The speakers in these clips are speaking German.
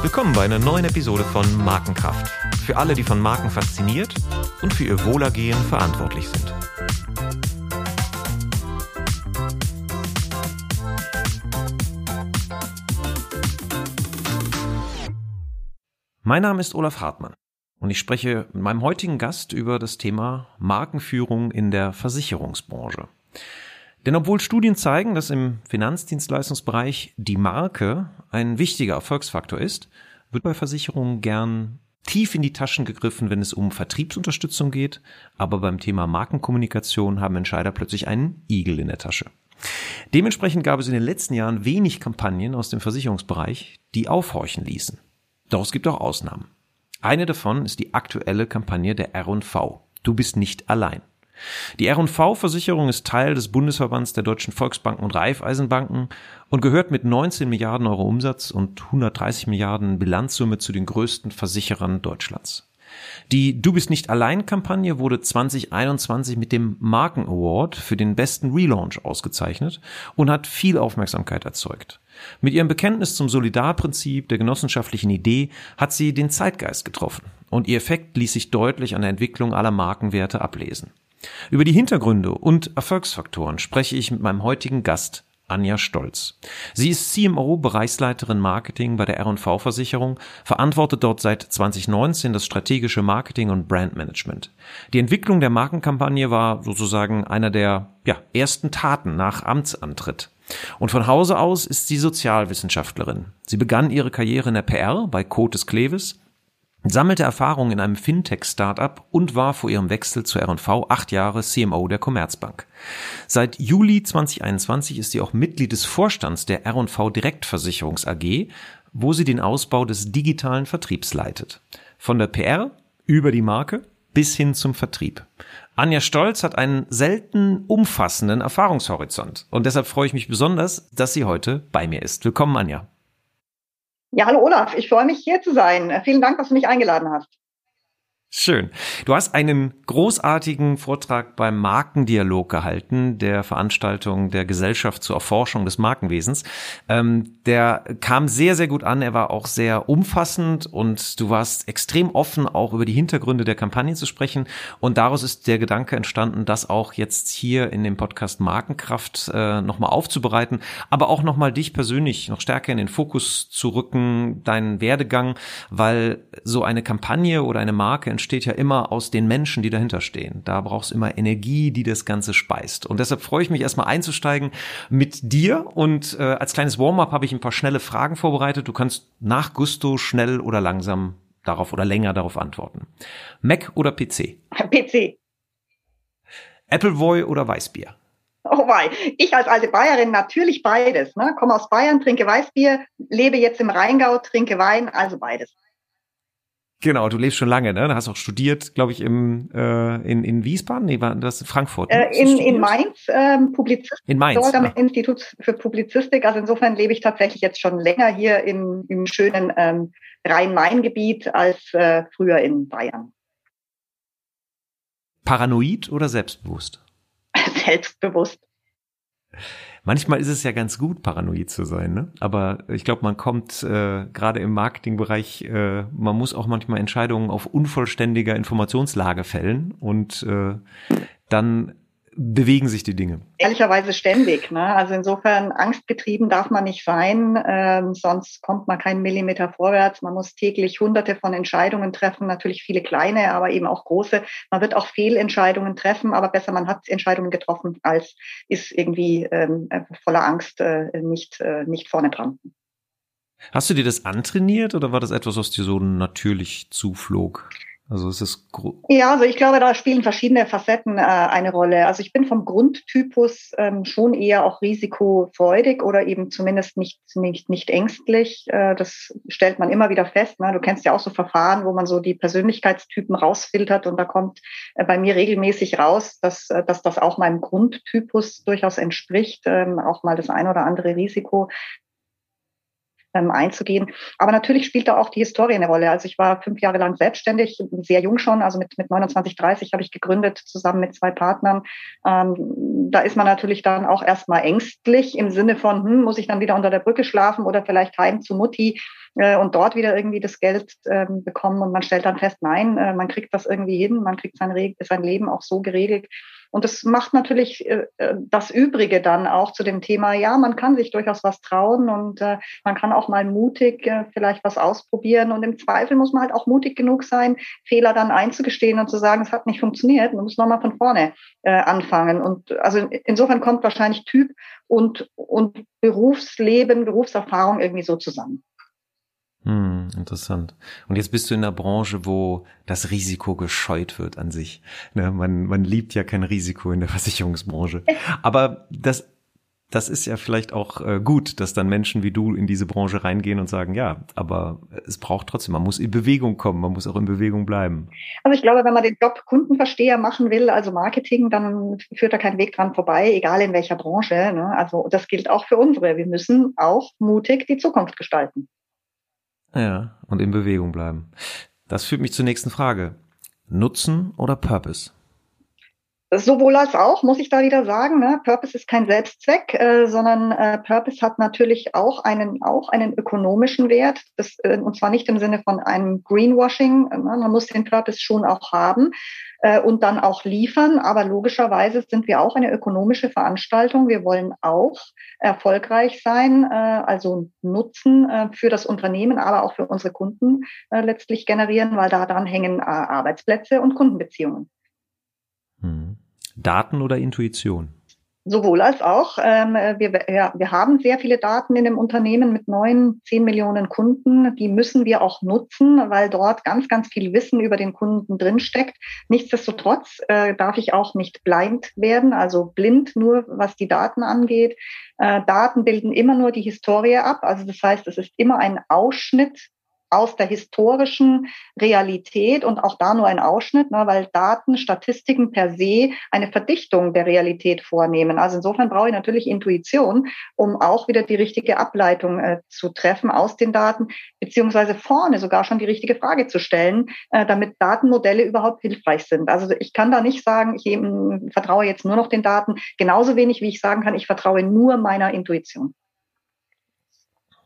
Willkommen bei einer neuen Episode von Markenkraft. Für alle, die von Marken fasziniert und für ihr Wohlergehen verantwortlich sind. Mein Name ist Olaf Hartmann und ich spreche mit meinem heutigen Gast über das Thema Markenführung in der Versicherungsbranche. Denn obwohl Studien zeigen, dass im Finanzdienstleistungsbereich die Marke ein wichtiger Erfolgsfaktor ist, wird bei Versicherungen gern tief in die Taschen gegriffen, wenn es um Vertriebsunterstützung geht, aber beim Thema Markenkommunikation haben Entscheider plötzlich einen Igel in der Tasche. Dementsprechend gab es in den letzten Jahren wenig Kampagnen aus dem Versicherungsbereich, die aufhorchen ließen. Doch es gibt auch Ausnahmen. Eine davon ist die aktuelle Kampagne der R&V. Du bist nicht allein. Die R&V-Versicherung ist Teil des Bundesverbands der deutschen Volksbanken und Raiffeisenbanken und gehört mit 19 Milliarden Euro Umsatz und 130 Milliarden Bilanzsumme zu den größten Versicherern Deutschlands. Die Du bist nicht allein Kampagne wurde 2021 mit dem Marken Award für den besten Relaunch ausgezeichnet und hat viel Aufmerksamkeit erzeugt. Mit ihrem Bekenntnis zum Solidarprinzip der genossenschaftlichen Idee hat sie den Zeitgeist getroffen und ihr Effekt ließ sich deutlich an der Entwicklung aller Markenwerte ablesen. Über die Hintergründe und Erfolgsfaktoren spreche ich mit meinem heutigen Gast Anja Stolz. Sie ist CMO, Bereichsleiterin Marketing bei der R&V Versicherung, verantwortet dort seit 2019 das strategische Marketing und Brandmanagement. Die Entwicklung der Markenkampagne war sozusagen einer der ja, ersten Taten nach Amtsantritt. Und von Hause aus ist sie Sozialwissenschaftlerin. Sie begann ihre Karriere in der PR bei Cotes Clevis, sammelte Erfahrung in einem Fintech-Startup und war vor ihrem Wechsel zur R&V acht Jahre CMO der Commerzbank. Seit Juli 2021 ist sie auch Mitglied des Vorstands der R&V Direktversicherungs AG, wo sie den Ausbau des digitalen Vertriebs leitet. Von der PR über die Marke bis hin zum Vertrieb. Anja Stolz hat einen selten umfassenden Erfahrungshorizont und deshalb freue ich mich besonders, dass sie heute bei mir ist. Willkommen, Anja. Ja, hallo Olaf, ich freue mich hier zu sein. Vielen Dank, dass du mich eingeladen hast. Schön. Du hast einen großartigen Vortrag beim Markendialog gehalten, der Veranstaltung der Gesellschaft zur Erforschung des Markenwesens. Ähm, der kam sehr, sehr gut an. Er war auch sehr umfassend und du warst extrem offen, auch über die Hintergründe der Kampagne zu sprechen. Und daraus ist der Gedanke entstanden, das auch jetzt hier in dem Podcast Markenkraft äh, nochmal aufzubereiten, aber auch nochmal dich persönlich noch stärker in den Fokus zu rücken, deinen Werdegang, weil so eine Kampagne oder eine Marke entsteht ja immer aus den Menschen, die dahinter stehen. Da brauchst immer Energie, die das Ganze speist. Und deshalb freue ich mich erstmal einzusteigen mit dir. Und äh, als kleines Warm-up habe ich ein paar schnelle Fragen vorbereitet. Du kannst nach Gusto schnell oder langsam darauf oder länger darauf antworten. Mac oder PC? PC. Appleboy oder Weißbier? Oh wei, ich als alte Bayerin natürlich beides. Ne? Komme aus Bayern, trinke Weißbier, lebe jetzt im Rheingau, trinke Wein, also beides. Genau, du lebst schon lange, ne? Du hast auch studiert, glaube ich, im, äh, in, in Wiesbaden, nee, war das Frankfurt? Ne? Äh, in, in Mainz, ähm, Publizistik. In Mainz. Dort am Institut für Publizistik. Also insofern lebe ich tatsächlich jetzt schon länger hier im, im schönen ähm, Rhein-Main-Gebiet als äh, früher in Bayern. Paranoid oder selbstbewusst? Selbstbewusst. Manchmal ist es ja ganz gut, paranoid zu sein, ne? Aber ich glaube, man kommt äh, gerade im Marketingbereich, äh, man muss auch manchmal Entscheidungen auf unvollständiger Informationslage fällen und äh, dann bewegen sich die Dinge. Ehrlicherweise ständig. Ne? Also insofern angstgetrieben darf man nicht sein, ähm, sonst kommt man keinen Millimeter vorwärts. Man muss täglich hunderte von Entscheidungen treffen, natürlich viele kleine, aber eben auch große. Man wird auch Fehlentscheidungen treffen, aber besser man hat Entscheidungen getroffen, als ist irgendwie ähm, voller Angst äh, nicht, äh, nicht vorne dran. Hast du dir das antrainiert oder war das etwas, was dir so natürlich zuflog? Also es ist ja, also ich glaube, da spielen verschiedene Facetten äh, eine Rolle. Also ich bin vom Grundtypus ähm, schon eher auch risikofreudig oder eben zumindest nicht nicht nicht ängstlich. Äh, das stellt man immer wieder fest. Ne? Du kennst ja auch so Verfahren, wo man so die Persönlichkeitstypen rausfiltert und da kommt äh, bei mir regelmäßig raus, dass äh, dass das auch meinem Grundtypus durchaus entspricht, ähm, auch mal das ein oder andere Risiko ähm, einzugehen. Aber natürlich spielt da auch die Historie eine Rolle. Also ich war fünf Jahre lang selbstständig, sehr jung schon, also mit, mit 29, 30 habe ich gegründet, zusammen mit zwei Partnern. Ähm, da ist man natürlich dann auch erstmal ängstlich im Sinne von, hm, muss ich dann wieder unter der Brücke schlafen oder vielleicht heim zu Mutti äh, und dort wieder irgendwie das Geld äh, bekommen und man stellt dann fest, nein, äh, man kriegt das irgendwie hin, man kriegt sein, sein Leben auch so geregelt, und das macht natürlich äh, äh, das Übrige dann auch zu dem Thema, ja, man kann sich durchaus was trauen und äh, man kann auch mal mutig äh, vielleicht was ausprobieren. Und im Zweifel muss man halt auch mutig genug sein, Fehler dann einzugestehen und zu sagen, es hat nicht funktioniert, man muss nochmal von vorne äh, anfangen. Und also insofern kommt wahrscheinlich Typ und, und Berufsleben, Berufserfahrung irgendwie so zusammen. Hm, interessant. Und jetzt bist du in einer Branche, wo das Risiko gescheut wird an sich. Ne, man, man liebt ja kein Risiko in der Versicherungsbranche. Aber das, das ist ja vielleicht auch äh, gut, dass dann Menschen wie du in diese Branche reingehen und sagen, ja, aber es braucht trotzdem, man muss in Bewegung kommen, man muss auch in Bewegung bleiben. Also ich glaube, wenn man den Job Kundenversteher machen will, also Marketing, dann führt da kein Weg dran vorbei, egal in welcher Branche. Ne? Also das gilt auch für unsere. Wir müssen auch mutig die Zukunft gestalten. Ja, und in Bewegung bleiben. Das führt mich zur nächsten Frage. Nutzen oder Purpose? Sowohl als auch, muss ich da wieder sagen. Ne? Purpose ist kein Selbstzweck, äh, sondern äh, Purpose hat natürlich auch einen, auch einen ökonomischen Wert. Das, äh, und zwar nicht im Sinne von einem Greenwashing. Ne? Man muss den Purpose schon auch haben äh, und dann auch liefern. Aber logischerweise sind wir auch eine ökonomische Veranstaltung. Wir wollen auch erfolgreich sein, äh, also Nutzen äh, für das Unternehmen, aber auch für unsere Kunden äh, letztlich generieren, weil daran hängen äh, Arbeitsplätze und Kundenbeziehungen. Hm. Daten oder Intuition? Sowohl als auch. Ähm, wir, ja, wir haben sehr viele Daten in dem Unternehmen mit neun, zehn Millionen Kunden. Die müssen wir auch nutzen, weil dort ganz, ganz viel Wissen über den Kunden drinsteckt. Nichtsdestotrotz äh, darf ich auch nicht blind werden, also blind nur, was die Daten angeht. Äh, Daten bilden immer nur die Historie ab. Also das heißt, es ist immer ein Ausschnitt aus der historischen Realität und auch da nur ein Ausschnitt, ne, weil Daten, Statistiken per se eine Verdichtung der Realität vornehmen. Also insofern brauche ich natürlich Intuition, um auch wieder die richtige Ableitung äh, zu treffen aus den Daten, beziehungsweise vorne sogar schon die richtige Frage zu stellen, äh, damit Datenmodelle überhaupt hilfreich sind. Also ich kann da nicht sagen, ich eben vertraue jetzt nur noch den Daten, genauso wenig wie ich sagen kann, ich vertraue nur meiner Intuition.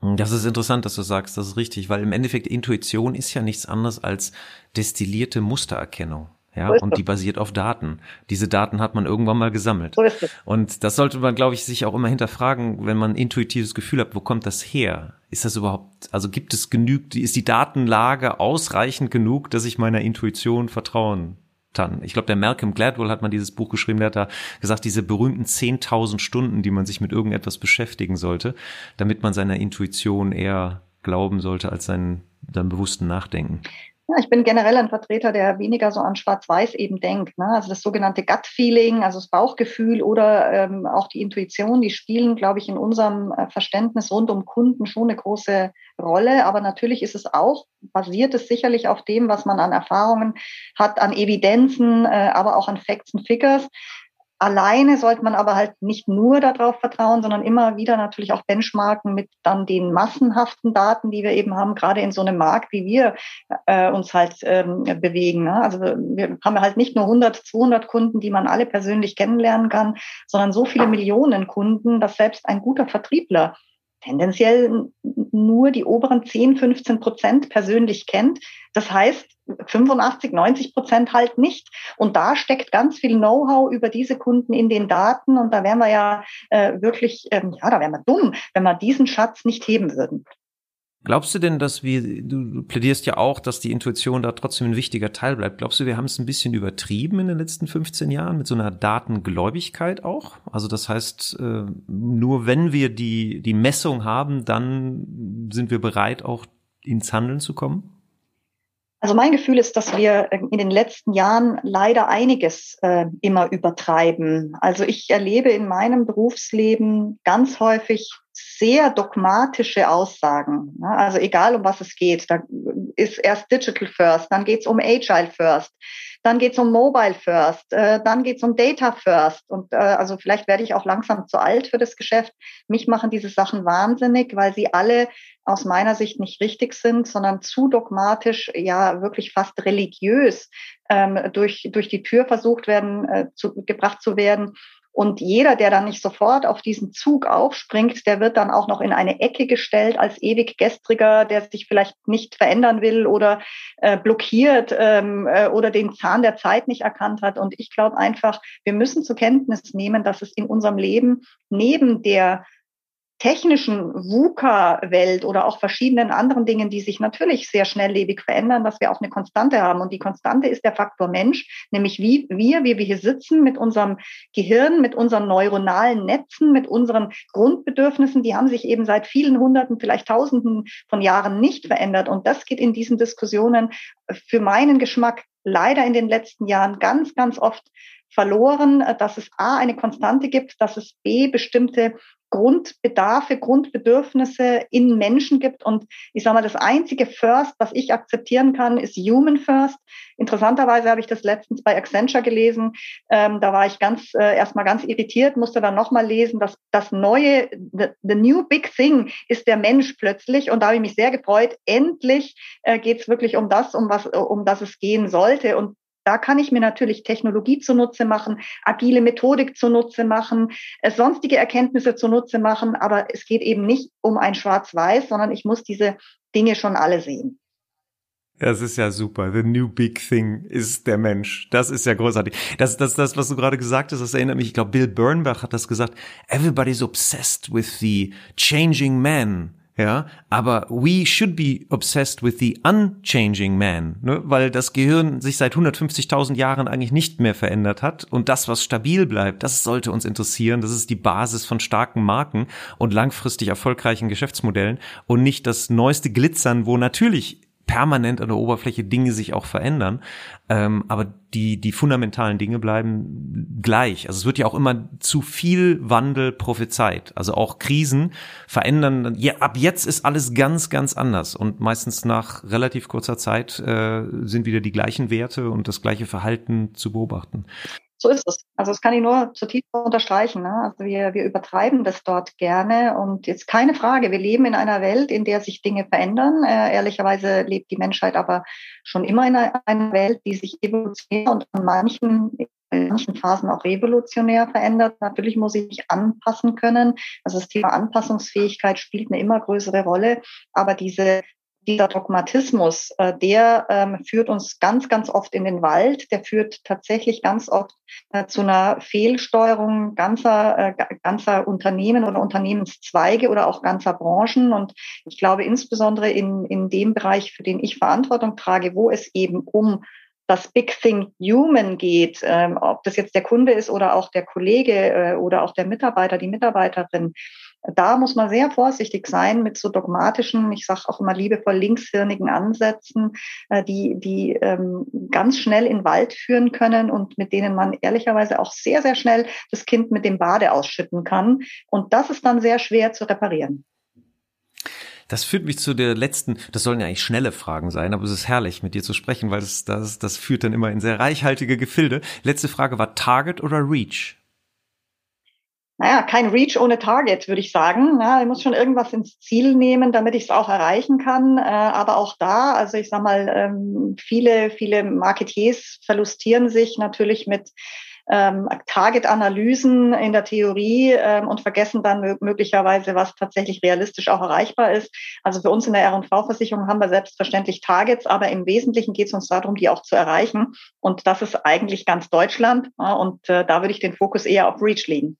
Das ist interessant, dass du sagst, das ist richtig, weil im Endeffekt Intuition ist ja nichts anderes als destillierte Mustererkennung. Ja, und die basiert auf Daten. Diese Daten hat man irgendwann mal gesammelt. Und das sollte man, glaube ich, sich auch immer hinterfragen, wenn man intuitives Gefühl hat, wo kommt das her? Ist das überhaupt, also gibt es genügend, ist die Datenlage ausreichend genug, dass ich meiner Intuition vertrauen. Ich glaube, der Malcolm Gladwell hat mal dieses Buch geschrieben, der hat da gesagt, diese berühmten 10.000 Stunden, die man sich mit irgendetwas beschäftigen sollte, damit man seiner Intuition eher glauben sollte als seinen, seinem bewussten Nachdenken. Ja, ich bin generell ein Vertreter, der weniger so an Schwarz-Weiß eben denkt. Ne? Also das sogenannte Gut-Feeling, also das Bauchgefühl oder ähm, auch die Intuition, die spielen, glaube ich, in unserem äh, Verständnis rund um Kunden schon eine große Rolle. Aber natürlich ist es auch, basiert es sicherlich auf dem, was man an Erfahrungen hat, an Evidenzen, äh, aber auch an Facts und Figures. Alleine sollte man aber halt nicht nur darauf vertrauen, sondern immer wieder natürlich auch benchmarken mit dann den massenhaften Daten, die wir eben haben, gerade in so einem Markt, wie wir äh, uns halt ähm, bewegen. Ne? Also wir haben halt nicht nur 100, 200 Kunden, die man alle persönlich kennenlernen kann, sondern so viele Millionen Kunden, dass selbst ein guter Vertriebler tendenziell nur die oberen 10, 15 Prozent persönlich kennt. Das heißt, 85, 90 Prozent halt nicht. Und da steckt ganz viel Know-how über diese Kunden in den Daten. Und da wären wir ja äh, wirklich, ähm, ja, da wären wir dumm, wenn wir diesen Schatz nicht heben würden. Glaubst du denn, dass wir, du plädierst ja auch, dass die Intuition da trotzdem ein wichtiger Teil bleibt. Glaubst du, wir haben es ein bisschen übertrieben in den letzten 15 Jahren mit so einer Datengläubigkeit auch? Also das heißt, äh, nur wenn wir die, die Messung haben, dann sind wir bereit, auch ins Handeln zu kommen? Also mein Gefühl ist, dass wir in den letzten Jahren leider einiges äh, immer übertreiben. Also ich erlebe in meinem Berufsleben ganz häufig sehr dogmatische Aussagen. Also egal, um was es geht. Da ist erst Digital First, dann geht's um Agile First, dann geht's um Mobile First, äh, dann geht's um Data First. Und äh, also vielleicht werde ich auch langsam zu alt für das Geschäft. Mich machen diese Sachen wahnsinnig, weil sie alle aus meiner Sicht nicht richtig sind, sondern zu dogmatisch, ja wirklich fast religiös ähm, durch, durch die Tür versucht werden, äh, zu, gebracht zu werden. Und jeder, der dann nicht sofort auf diesen Zug aufspringt, der wird dann auch noch in eine Ecke gestellt als ewig gestriger, der sich vielleicht nicht verändern will oder äh, blockiert ähm, äh, oder den Zahn der Zeit nicht erkannt hat. Und ich glaube einfach, wir müssen zur Kenntnis nehmen, dass es in unserem Leben neben der technischen VUCA-Welt oder auch verschiedenen anderen Dingen, die sich natürlich sehr schnelllebig verändern, dass wir auch eine Konstante haben. Und die Konstante ist der Faktor Mensch, nämlich wie wir, wie wir hier sitzen mit unserem Gehirn, mit unseren neuronalen Netzen, mit unseren Grundbedürfnissen, die haben sich eben seit vielen Hunderten, vielleicht Tausenden von Jahren nicht verändert. Und das geht in diesen Diskussionen für meinen Geschmack leider in den letzten Jahren ganz, ganz oft verloren, dass es A, eine Konstante gibt, dass es B, bestimmte Grundbedarfe, Grundbedürfnisse in Menschen gibt. Und ich sage mal, das einzige First, was ich akzeptieren kann, ist Human First. Interessanterweise habe ich das letztens bei Accenture gelesen. Ähm, da war ich ganz äh, erstmal ganz irritiert, musste dann nochmal lesen, dass das neue, the, the, new big thing ist der Mensch plötzlich. Und da habe ich mich sehr gefreut. Endlich äh, geht es wirklich um das, um was, um das es gehen sollte. Und da kann ich mir natürlich Technologie zunutze machen, agile Methodik zunutze machen, äh, sonstige Erkenntnisse zunutze machen, aber es geht eben nicht um ein Schwarz-Weiß, sondern ich muss diese Dinge schon alle sehen. Das ist ja super. The new big thing ist der Mensch. Das ist ja großartig. Das, das, das, was du gerade gesagt hast, das erinnert mich. Ich glaube, Bill Bernbach hat das gesagt. Everybody's obsessed with the changing man. Ja, aber we should be obsessed with the unchanging man, ne? weil das Gehirn sich seit 150.000 Jahren eigentlich nicht mehr verändert hat und das, was stabil bleibt, das sollte uns interessieren. Das ist die Basis von starken Marken und langfristig erfolgreichen Geschäftsmodellen und nicht das neueste Glitzern, wo natürlich permanent an der Oberfläche Dinge sich auch verändern, ähm, aber die die fundamentalen Dinge bleiben gleich. Also es wird ja auch immer zu viel Wandel prophezeit. Also auch Krisen verändern. Ja, ab jetzt ist alles ganz ganz anders und meistens nach relativ kurzer Zeit äh, sind wieder die gleichen Werte und das gleiche Verhalten zu beobachten. So ist es. Also das kann ich nur zutiefst unterstreichen. Ne? Also wir, wir übertreiben das dort gerne und jetzt keine Frage, wir leben in einer Welt, in der sich Dinge verändern. Äh, ehrlicherweise lebt die Menschheit aber schon immer in einer Welt, die sich evolutionär und an manchen in manchen Phasen auch revolutionär verändert. Natürlich muss ich mich anpassen können. Also das Thema Anpassungsfähigkeit spielt eine immer größere Rolle. Aber diese dieser Dogmatismus, äh, der ähm, führt uns ganz, ganz oft in den Wald. Der führt tatsächlich ganz oft äh, zu einer Fehlsteuerung ganzer, äh, ganzer Unternehmen oder Unternehmenszweige oder auch ganzer Branchen. Und ich glaube insbesondere in, in dem Bereich, für den ich Verantwortung trage, wo es eben um das Big Thing Human geht, ähm, ob das jetzt der Kunde ist oder auch der Kollege äh, oder auch der Mitarbeiter, die Mitarbeiterin, da muss man sehr vorsichtig sein mit so dogmatischen, ich sage auch immer liebevoll linkshirnigen Ansätzen, äh, die, die ähm, ganz schnell in Wald führen können und mit denen man ehrlicherweise auch sehr, sehr schnell das Kind mit dem Bade ausschütten kann. Und das ist dann sehr schwer zu reparieren. Das führt mich zu der letzten, das sollen ja eigentlich schnelle Fragen sein, aber es ist herrlich, mit dir zu sprechen, weil das, das, das führt dann immer in sehr reichhaltige Gefilde. Letzte Frage war Target oder Reach? Naja, kein Reach ohne Target, würde ich sagen. Ja, ich muss schon irgendwas ins Ziel nehmen, damit ich es auch erreichen kann. Äh, aber auch da, also ich sage mal, ähm, viele, viele Marketiers verlustieren sich natürlich mit ähm, Target-Analysen in der Theorie ähm, und vergessen dann möglicherweise, was tatsächlich realistisch auch erreichbar ist. Also für uns in der R&V-Versicherung haben wir selbstverständlich Targets, aber im Wesentlichen geht es uns darum, die auch zu erreichen. Und das ist eigentlich ganz Deutschland. Ja, und äh, da würde ich den Fokus eher auf Reach legen.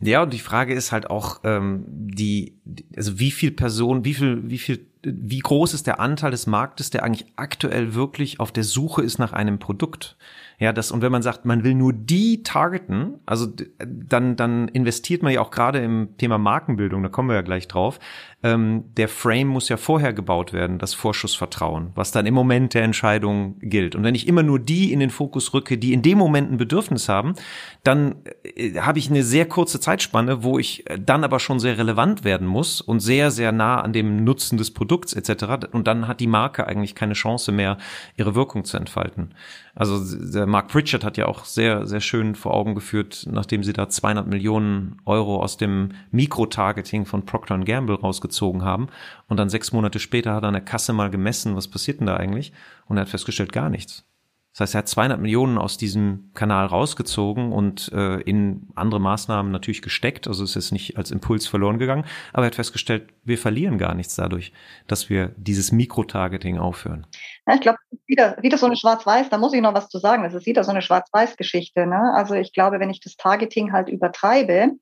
Ja, und die Frage ist halt auch, ähm, die, also wie viel Personen, wie viel, wie viel, wie groß ist der Anteil des Marktes, der eigentlich aktuell wirklich auf der Suche ist nach einem Produkt? Ja, das, und wenn man sagt, man will nur die targeten, also dann, dann investiert man ja auch gerade im Thema Markenbildung, da kommen wir ja gleich drauf. Ähm, der Frame muss ja vorher gebaut werden, das Vorschussvertrauen, was dann im Moment der Entscheidung gilt. Und wenn ich immer nur die in den Fokus rücke, die in dem Moment ein Bedürfnis haben, dann äh, habe ich eine sehr kurze Zeitspanne, wo ich äh, dann aber schon sehr relevant werden muss und sehr, sehr nah an dem Nutzen des Produkts etc. Und dann hat die Marke eigentlich keine Chance mehr, ihre Wirkung zu entfalten. Also der Mark Pritchard hat ja auch sehr, sehr schön vor Augen geführt, nachdem sie da 200 Millionen Euro aus dem Mikrotargeting von Procter Gamble rausgezogen haben. Und dann sechs Monate später hat er an der Kasse mal gemessen, was passiert denn da eigentlich? Und er hat festgestellt, gar nichts. Das heißt, er hat 200 Millionen aus diesem Kanal rausgezogen und äh, in andere Maßnahmen natürlich gesteckt. Also es ist nicht als Impuls verloren gegangen. Aber er hat festgestellt, wir verlieren gar nichts dadurch, dass wir dieses Mikrotargeting aufhören. Ja, ich glaube, wieder, wieder so eine Schwarz-Weiß, da muss ich noch was zu sagen. Das ist wieder so eine Schwarz-Weiß-Geschichte. Ne? Also ich glaube, wenn ich das Targeting halt übertreibe,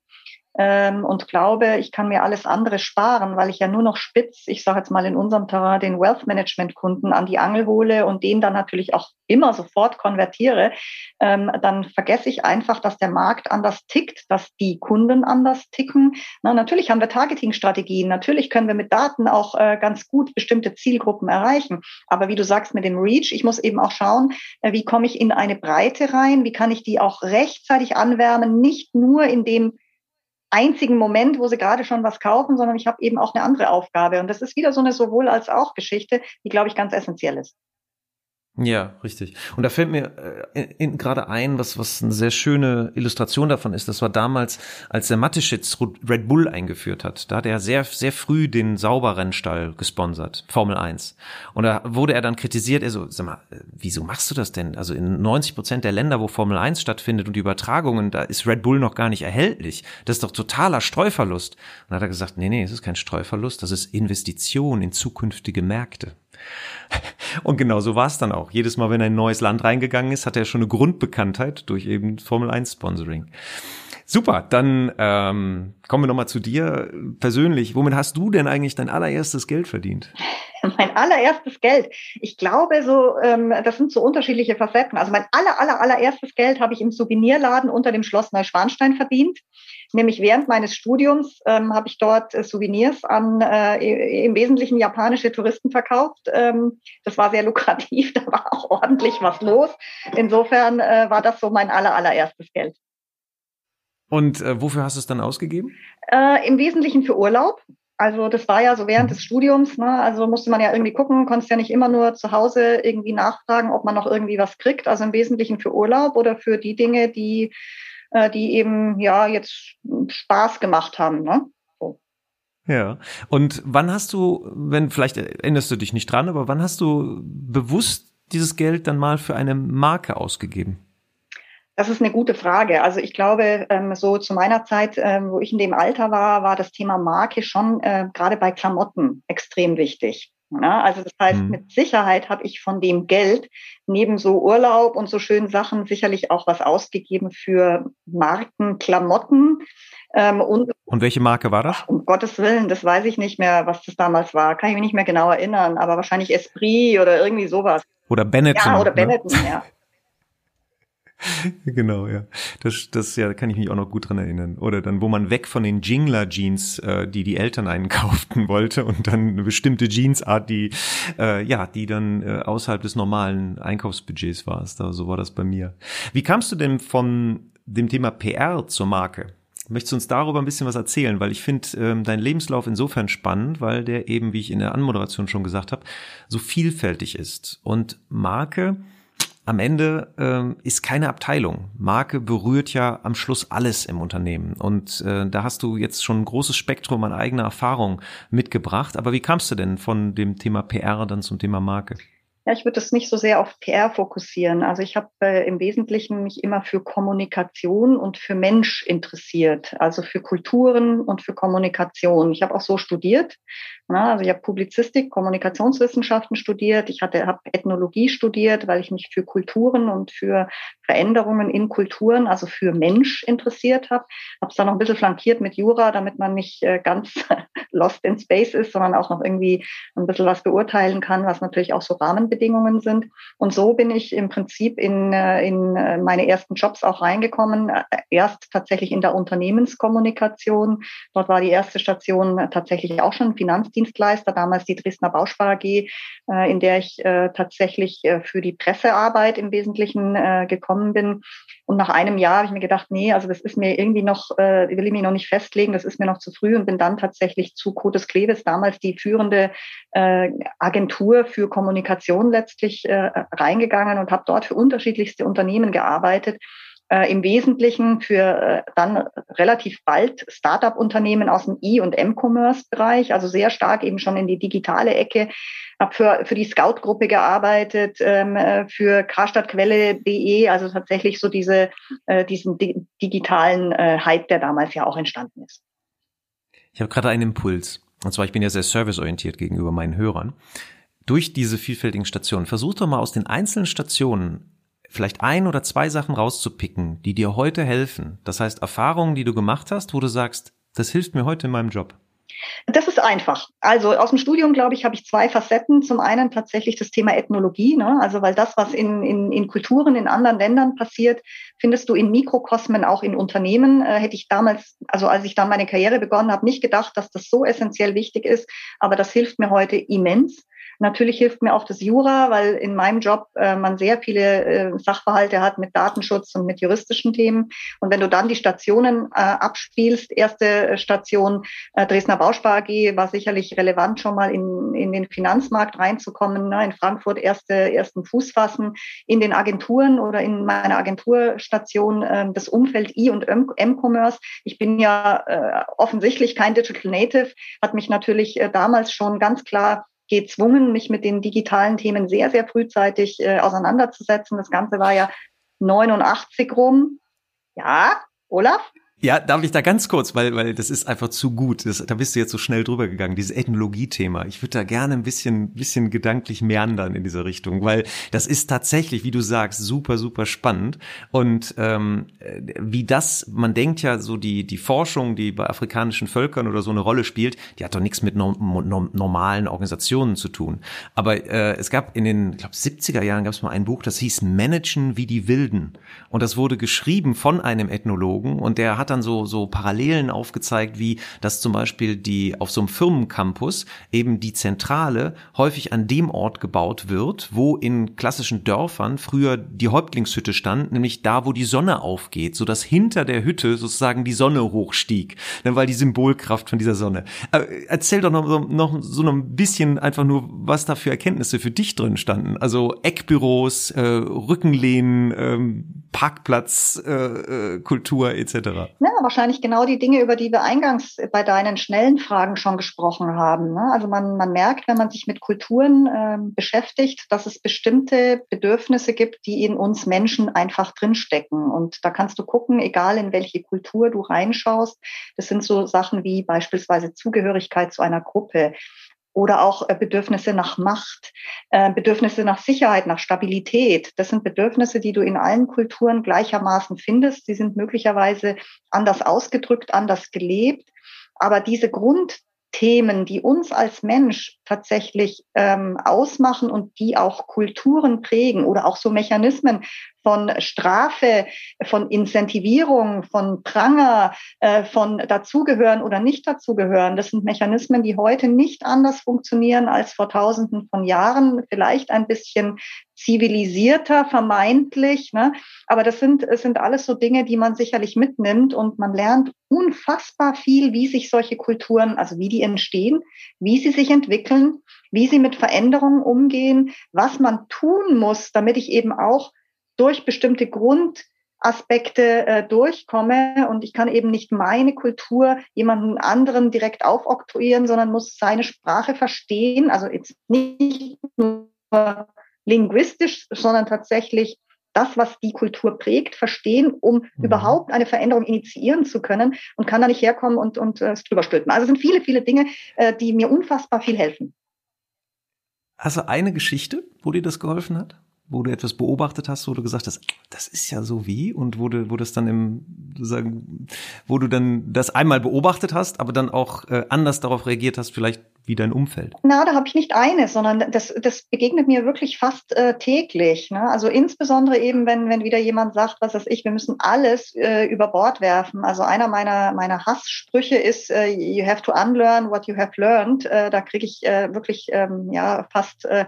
ähm, und glaube, ich kann mir alles andere sparen, weil ich ja nur noch spitz, ich sage jetzt mal in unserem Terrain, den Wealth Management Kunden an die Angel hole und den dann natürlich auch immer sofort konvertiere, ähm, dann vergesse ich einfach, dass der Markt anders tickt, dass die Kunden anders ticken. Na, natürlich haben wir Targeting-Strategien, natürlich können wir mit Daten auch äh, ganz gut bestimmte Zielgruppen erreichen. Aber wie du sagst mit dem Reach, ich muss eben auch schauen, äh, wie komme ich in eine Breite rein, wie kann ich die auch rechtzeitig anwärmen, nicht nur in dem einzigen Moment, wo sie gerade schon was kaufen, sondern ich habe eben auch eine andere Aufgabe. Und das ist wieder so eine sowohl als auch Geschichte, die, glaube ich, ganz essentiell ist. Ja, richtig. Und da fällt mir äh, gerade ein, was, was eine sehr schöne Illustration davon ist. Das war damals, als der Mateschitz Red Bull eingeführt hat. Da hat er sehr, sehr früh den Sauberrennstall gesponsert, Formel 1. Und da wurde er dann kritisiert, er so, sag mal, äh, wieso machst du das denn? Also in 90 Prozent der Länder, wo Formel 1 stattfindet und die Übertragungen, da ist Red Bull noch gar nicht erhältlich. Das ist doch totaler Streuverlust. Und dann hat er gesagt, nee, nee, es ist kein Streuverlust, das ist Investition in zukünftige Märkte. Und genau so war es dann auch. Jedes Mal, wenn ein neues Land reingegangen ist, hat er schon eine Grundbekanntheit durch eben Formel 1 Sponsoring. Super, dann ähm, kommen wir nochmal zu dir persönlich. Womit hast du denn eigentlich dein allererstes Geld verdient? Mein allererstes Geld. Ich glaube, so ähm, das sind so unterschiedliche Facetten. Also mein aller, aller, allererstes Geld habe ich im Souvenirladen unter dem Schloss Neuschwanstein verdient. Nämlich während meines Studiums ähm, habe ich dort äh, Souvenirs an äh, im Wesentlichen japanische Touristen verkauft. Ähm, das war sehr lukrativ, da war auch ordentlich was los. Insofern äh, war das so mein aller, allererstes Geld. Und äh, wofür hast du es dann ausgegeben? Äh, Im Wesentlichen für Urlaub. Also das war ja so während mhm. des Studiums, ne? also musste man ja irgendwie gucken, konntest ja nicht immer nur zu Hause irgendwie nachfragen, ob man noch irgendwie was kriegt. Also im Wesentlichen für Urlaub oder für die Dinge, die äh, die eben ja jetzt Spaß gemacht haben. Ne? So. Ja. Und wann hast du, wenn vielleicht erinnerst du dich nicht dran, aber wann hast du bewusst dieses Geld dann mal für eine Marke ausgegeben? Das ist eine gute Frage. Also ich glaube, ähm, so zu meiner Zeit, ähm, wo ich in dem Alter war, war das Thema Marke schon äh, gerade bei Klamotten extrem wichtig. Ja, also das heißt, mhm. mit Sicherheit habe ich von dem Geld neben so Urlaub und so schönen Sachen sicherlich auch was ausgegeben für Marken, Klamotten. Ähm, und, und welche Marke war das? Um Gottes Willen, das weiß ich nicht mehr, was das damals war. Kann ich mich nicht mehr genau erinnern, aber wahrscheinlich Esprit oder irgendwie sowas. Oder Benetton. Ja, oder ne? Benetton, ne? ja. genau, ja. Das, das ja, kann ich mich auch noch gut dran erinnern. Oder dann, wo man weg von den Jingler-Jeans, äh, die die Eltern einkauften wollte und dann eine bestimmte Jeansart, die, äh, ja, die dann äh, außerhalb des normalen Einkaufsbudgets war. Da, so war das bei mir. Wie kamst du denn von dem Thema PR zur Marke? Möchtest du uns darüber ein bisschen was erzählen? Weil ich finde ähm, deinen Lebenslauf insofern spannend, weil der eben, wie ich in der Anmoderation schon gesagt habe, so vielfältig ist. Und Marke am Ende ähm, ist keine Abteilung. Marke berührt ja am Schluss alles im Unternehmen. Und äh, da hast du jetzt schon ein großes Spektrum an eigener Erfahrung mitgebracht. Aber wie kamst du denn von dem Thema PR dann zum Thema Marke? Ja, ich würde das nicht so sehr auf PR fokussieren. Also ich habe äh, im Wesentlichen mich immer für Kommunikation und für Mensch interessiert, also für Kulturen und für Kommunikation. Ich habe auch so studiert also ich habe Publizistik, Kommunikationswissenschaften studiert. Ich hatte, habe Ethnologie studiert, weil ich mich für Kulturen und für Veränderungen in Kulturen, also für Mensch interessiert habe. Habe es dann noch ein bisschen flankiert mit Jura, damit man nicht äh, ganz lost in space ist, sondern auch noch irgendwie ein bisschen was beurteilen kann, was natürlich auch so Rahmenbedingungen sind. Und so bin ich im Prinzip in, äh, in äh, meine ersten Jobs auch reingekommen. Erst tatsächlich in der Unternehmenskommunikation. Dort war die erste Station tatsächlich auch schon Finanzdienst Finanzdienstleister, damals die Dresdner Bauspar AG, äh, in der ich äh, tatsächlich äh, für die Pressearbeit im Wesentlichen äh, gekommen bin. Und nach einem Jahr habe ich mir gedacht, nee, also das ist mir irgendwie noch, äh, will ich mich noch nicht festlegen, das ist mir noch zu früh und bin dann tatsächlich zu Codes Kleves, damals die führende äh, Agentur für Kommunikation letztlich äh, reingegangen und habe dort für unterschiedlichste Unternehmen gearbeitet äh, im Wesentlichen für äh, dann relativ bald Startup-Unternehmen aus dem E- und M-Commerce-Bereich, also sehr stark eben schon in die digitale Ecke. Habe für, für die Scout-Gruppe gearbeitet, ähm, äh, für karstadtquelle.de, also tatsächlich so diese, äh, diesen di digitalen äh, Hype, der damals ja auch entstanden ist. Ich habe gerade einen Impuls. Und zwar, ich bin ja sehr serviceorientiert gegenüber meinen Hörern. Durch diese vielfältigen Stationen, versuch doch mal aus den einzelnen Stationen vielleicht ein oder zwei Sachen rauszupicken, die dir heute helfen. Das heißt, Erfahrungen, die du gemacht hast, wo du sagst, das hilft mir heute in meinem Job. Das ist einfach. Also aus dem Studium, glaube ich, habe ich zwei Facetten. Zum einen tatsächlich das Thema Ethnologie, ne? also weil das, was in, in, in Kulturen in anderen Ländern passiert, findest du in Mikrokosmen auch in Unternehmen. Äh, hätte ich damals, also als ich dann meine Karriere begonnen habe, nicht gedacht, dass das so essentiell wichtig ist, aber das hilft mir heute immens. Natürlich hilft mir auch das Jura, weil in meinem Job äh, man sehr viele äh, Sachverhalte hat mit Datenschutz und mit juristischen Themen. Und wenn du dann die Stationen äh, abspielst, erste Station äh, Dresdner Bauspar AG war sicherlich relevant, schon mal in, in den Finanzmarkt reinzukommen, ne? in Frankfurt erste, ersten Fuß fassen, in den Agenturen oder in meiner Agenturstation äh, das Umfeld E- und M-Commerce. Ich bin ja äh, offensichtlich kein Digital Native, hat mich natürlich äh, damals schon ganz klar gezwungen, mich mit den digitalen Themen sehr, sehr frühzeitig äh, auseinanderzusetzen. Das Ganze war ja 89 rum. Ja, Olaf? Ja, darf ich da ganz kurz, weil, weil das ist einfach zu gut. Das, da bist du jetzt so schnell drüber gegangen, dieses Ethnologie-Thema. Ich würde da gerne ein bisschen, bisschen gedanklich meandern in dieser Richtung, weil das ist tatsächlich, wie du sagst, super, super spannend. Und ähm, wie das, man denkt ja so die, die Forschung, die bei afrikanischen Völkern oder so eine Rolle spielt, die hat doch nichts mit no, no, normalen Organisationen zu tun. Aber äh, es gab in den, ich glaube, 70er Jahren gab es mal ein Buch, das hieß Managen wie die Wilden. Und das wurde geschrieben von einem Ethnologen und der hat dann so, so Parallelen aufgezeigt, wie dass zum Beispiel die auf so einem Firmencampus eben die Zentrale häufig an dem Ort gebaut wird, wo in klassischen Dörfern früher die Häuptlingshütte stand, nämlich da, wo die Sonne aufgeht, so dass hinter der Hütte sozusagen die Sonne hochstieg, dann weil die Symbolkraft von dieser Sonne. Aber erzähl doch noch, noch so ein bisschen einfach nur, was da für Erkenntnisse für dich drin standen. Also Eckbüros, äh, Rückenlehnen, ähm, Parkplatz, äh, äh, etc. Ja, wahrscheinlich genau die Dinge, über die wir eingangs bei deinen schnellen Fragen schon gesprochen haben. Ne? Also man, man merkt, wenn man sich mit Kulturen äh, beschäftigt, dass es bestimmte Bedürfnisse gibt, die in uns Menschen einfach drinstecken. Und da kannst du gucken, egal in welche Kultur du reinschaust. Das sind so Sachen wie beispielsweise Zugehörigkeit zu einer Gruppe oder auch äh, Bedürfnisse nach Macht, äh, Bedürfnisse nach Sicherheit, nach Stabilität. Das sind Bedürfnisse, die du in allen Kulturen gleichermaßen findest. Sie sind möglicherweise anders ausgedrückt, anders gelebt. Aber diese Grundthemen, die uns als Mensch tatsächlich ähm, ausmachen und die auch Kulturen prägen oder auch so Mechanismen von Strafe, von Incentivierung, von Pranger, äh, von dazugehören oder nicht dazugehören. Das sind Mechanismen, die heute nicht anders funktionieren als vor Tausenden von Jahren, vielleicht ein bisschen zivilisierter, vermeintlich. Ne? Aber das sind, es sind alles so Dinge, die man sicherlich mitnimmt und man lernt unfassbar viel, wie sich solche Kulturen, also wie die entstehen, wie sie sich entwickeln, wie sie mit Veränderungen umgehen, was man tun muss, damit ich eben auch durch bestimmte Grundaspekte äh, durchkomme und ich kann eben nicht meine Kultur jemanden anderen direkt aufoktroyieren, sondern muss seine Sprache verstehen, also jetzt nicht nur linguistisch, sondern tatsächlich das, was die Kultur prägt, verstehen, um mhm. überhaupt eine Veränderung initiieren zu können und kann da nicht herkommen und, und äh, es drüber stülpen. Also es sind viele, viele Dinge, äh, die mir unfassbar viel helfen. Hast du eine Geschichte, wo dir das geholfen hat? Wo du etwas beobachtet hast, wo du gesagt hast, das ist ja so wie und wo du, wo das dann im, sozusagen, wo du dann das einmal beobachtet hast, aber dann auch äh, anders darauf reagiert hast, vielleicht wie dein Umfeld? Na, da habe ich nicht eine, sondern das, das begegnet mir wirklich fast äh, täglich. Ne? Also insbesondere eben, wenn, wenn wieder jemand sagt, was weiß ich, wir müssen alles äh, über Bord werfen. Also einer meiner, meiner Hasssprüche ist, äh, you have to unlearn what you have learned. Äh, da kriege ich äh, wirklich ähm, ja fast äh,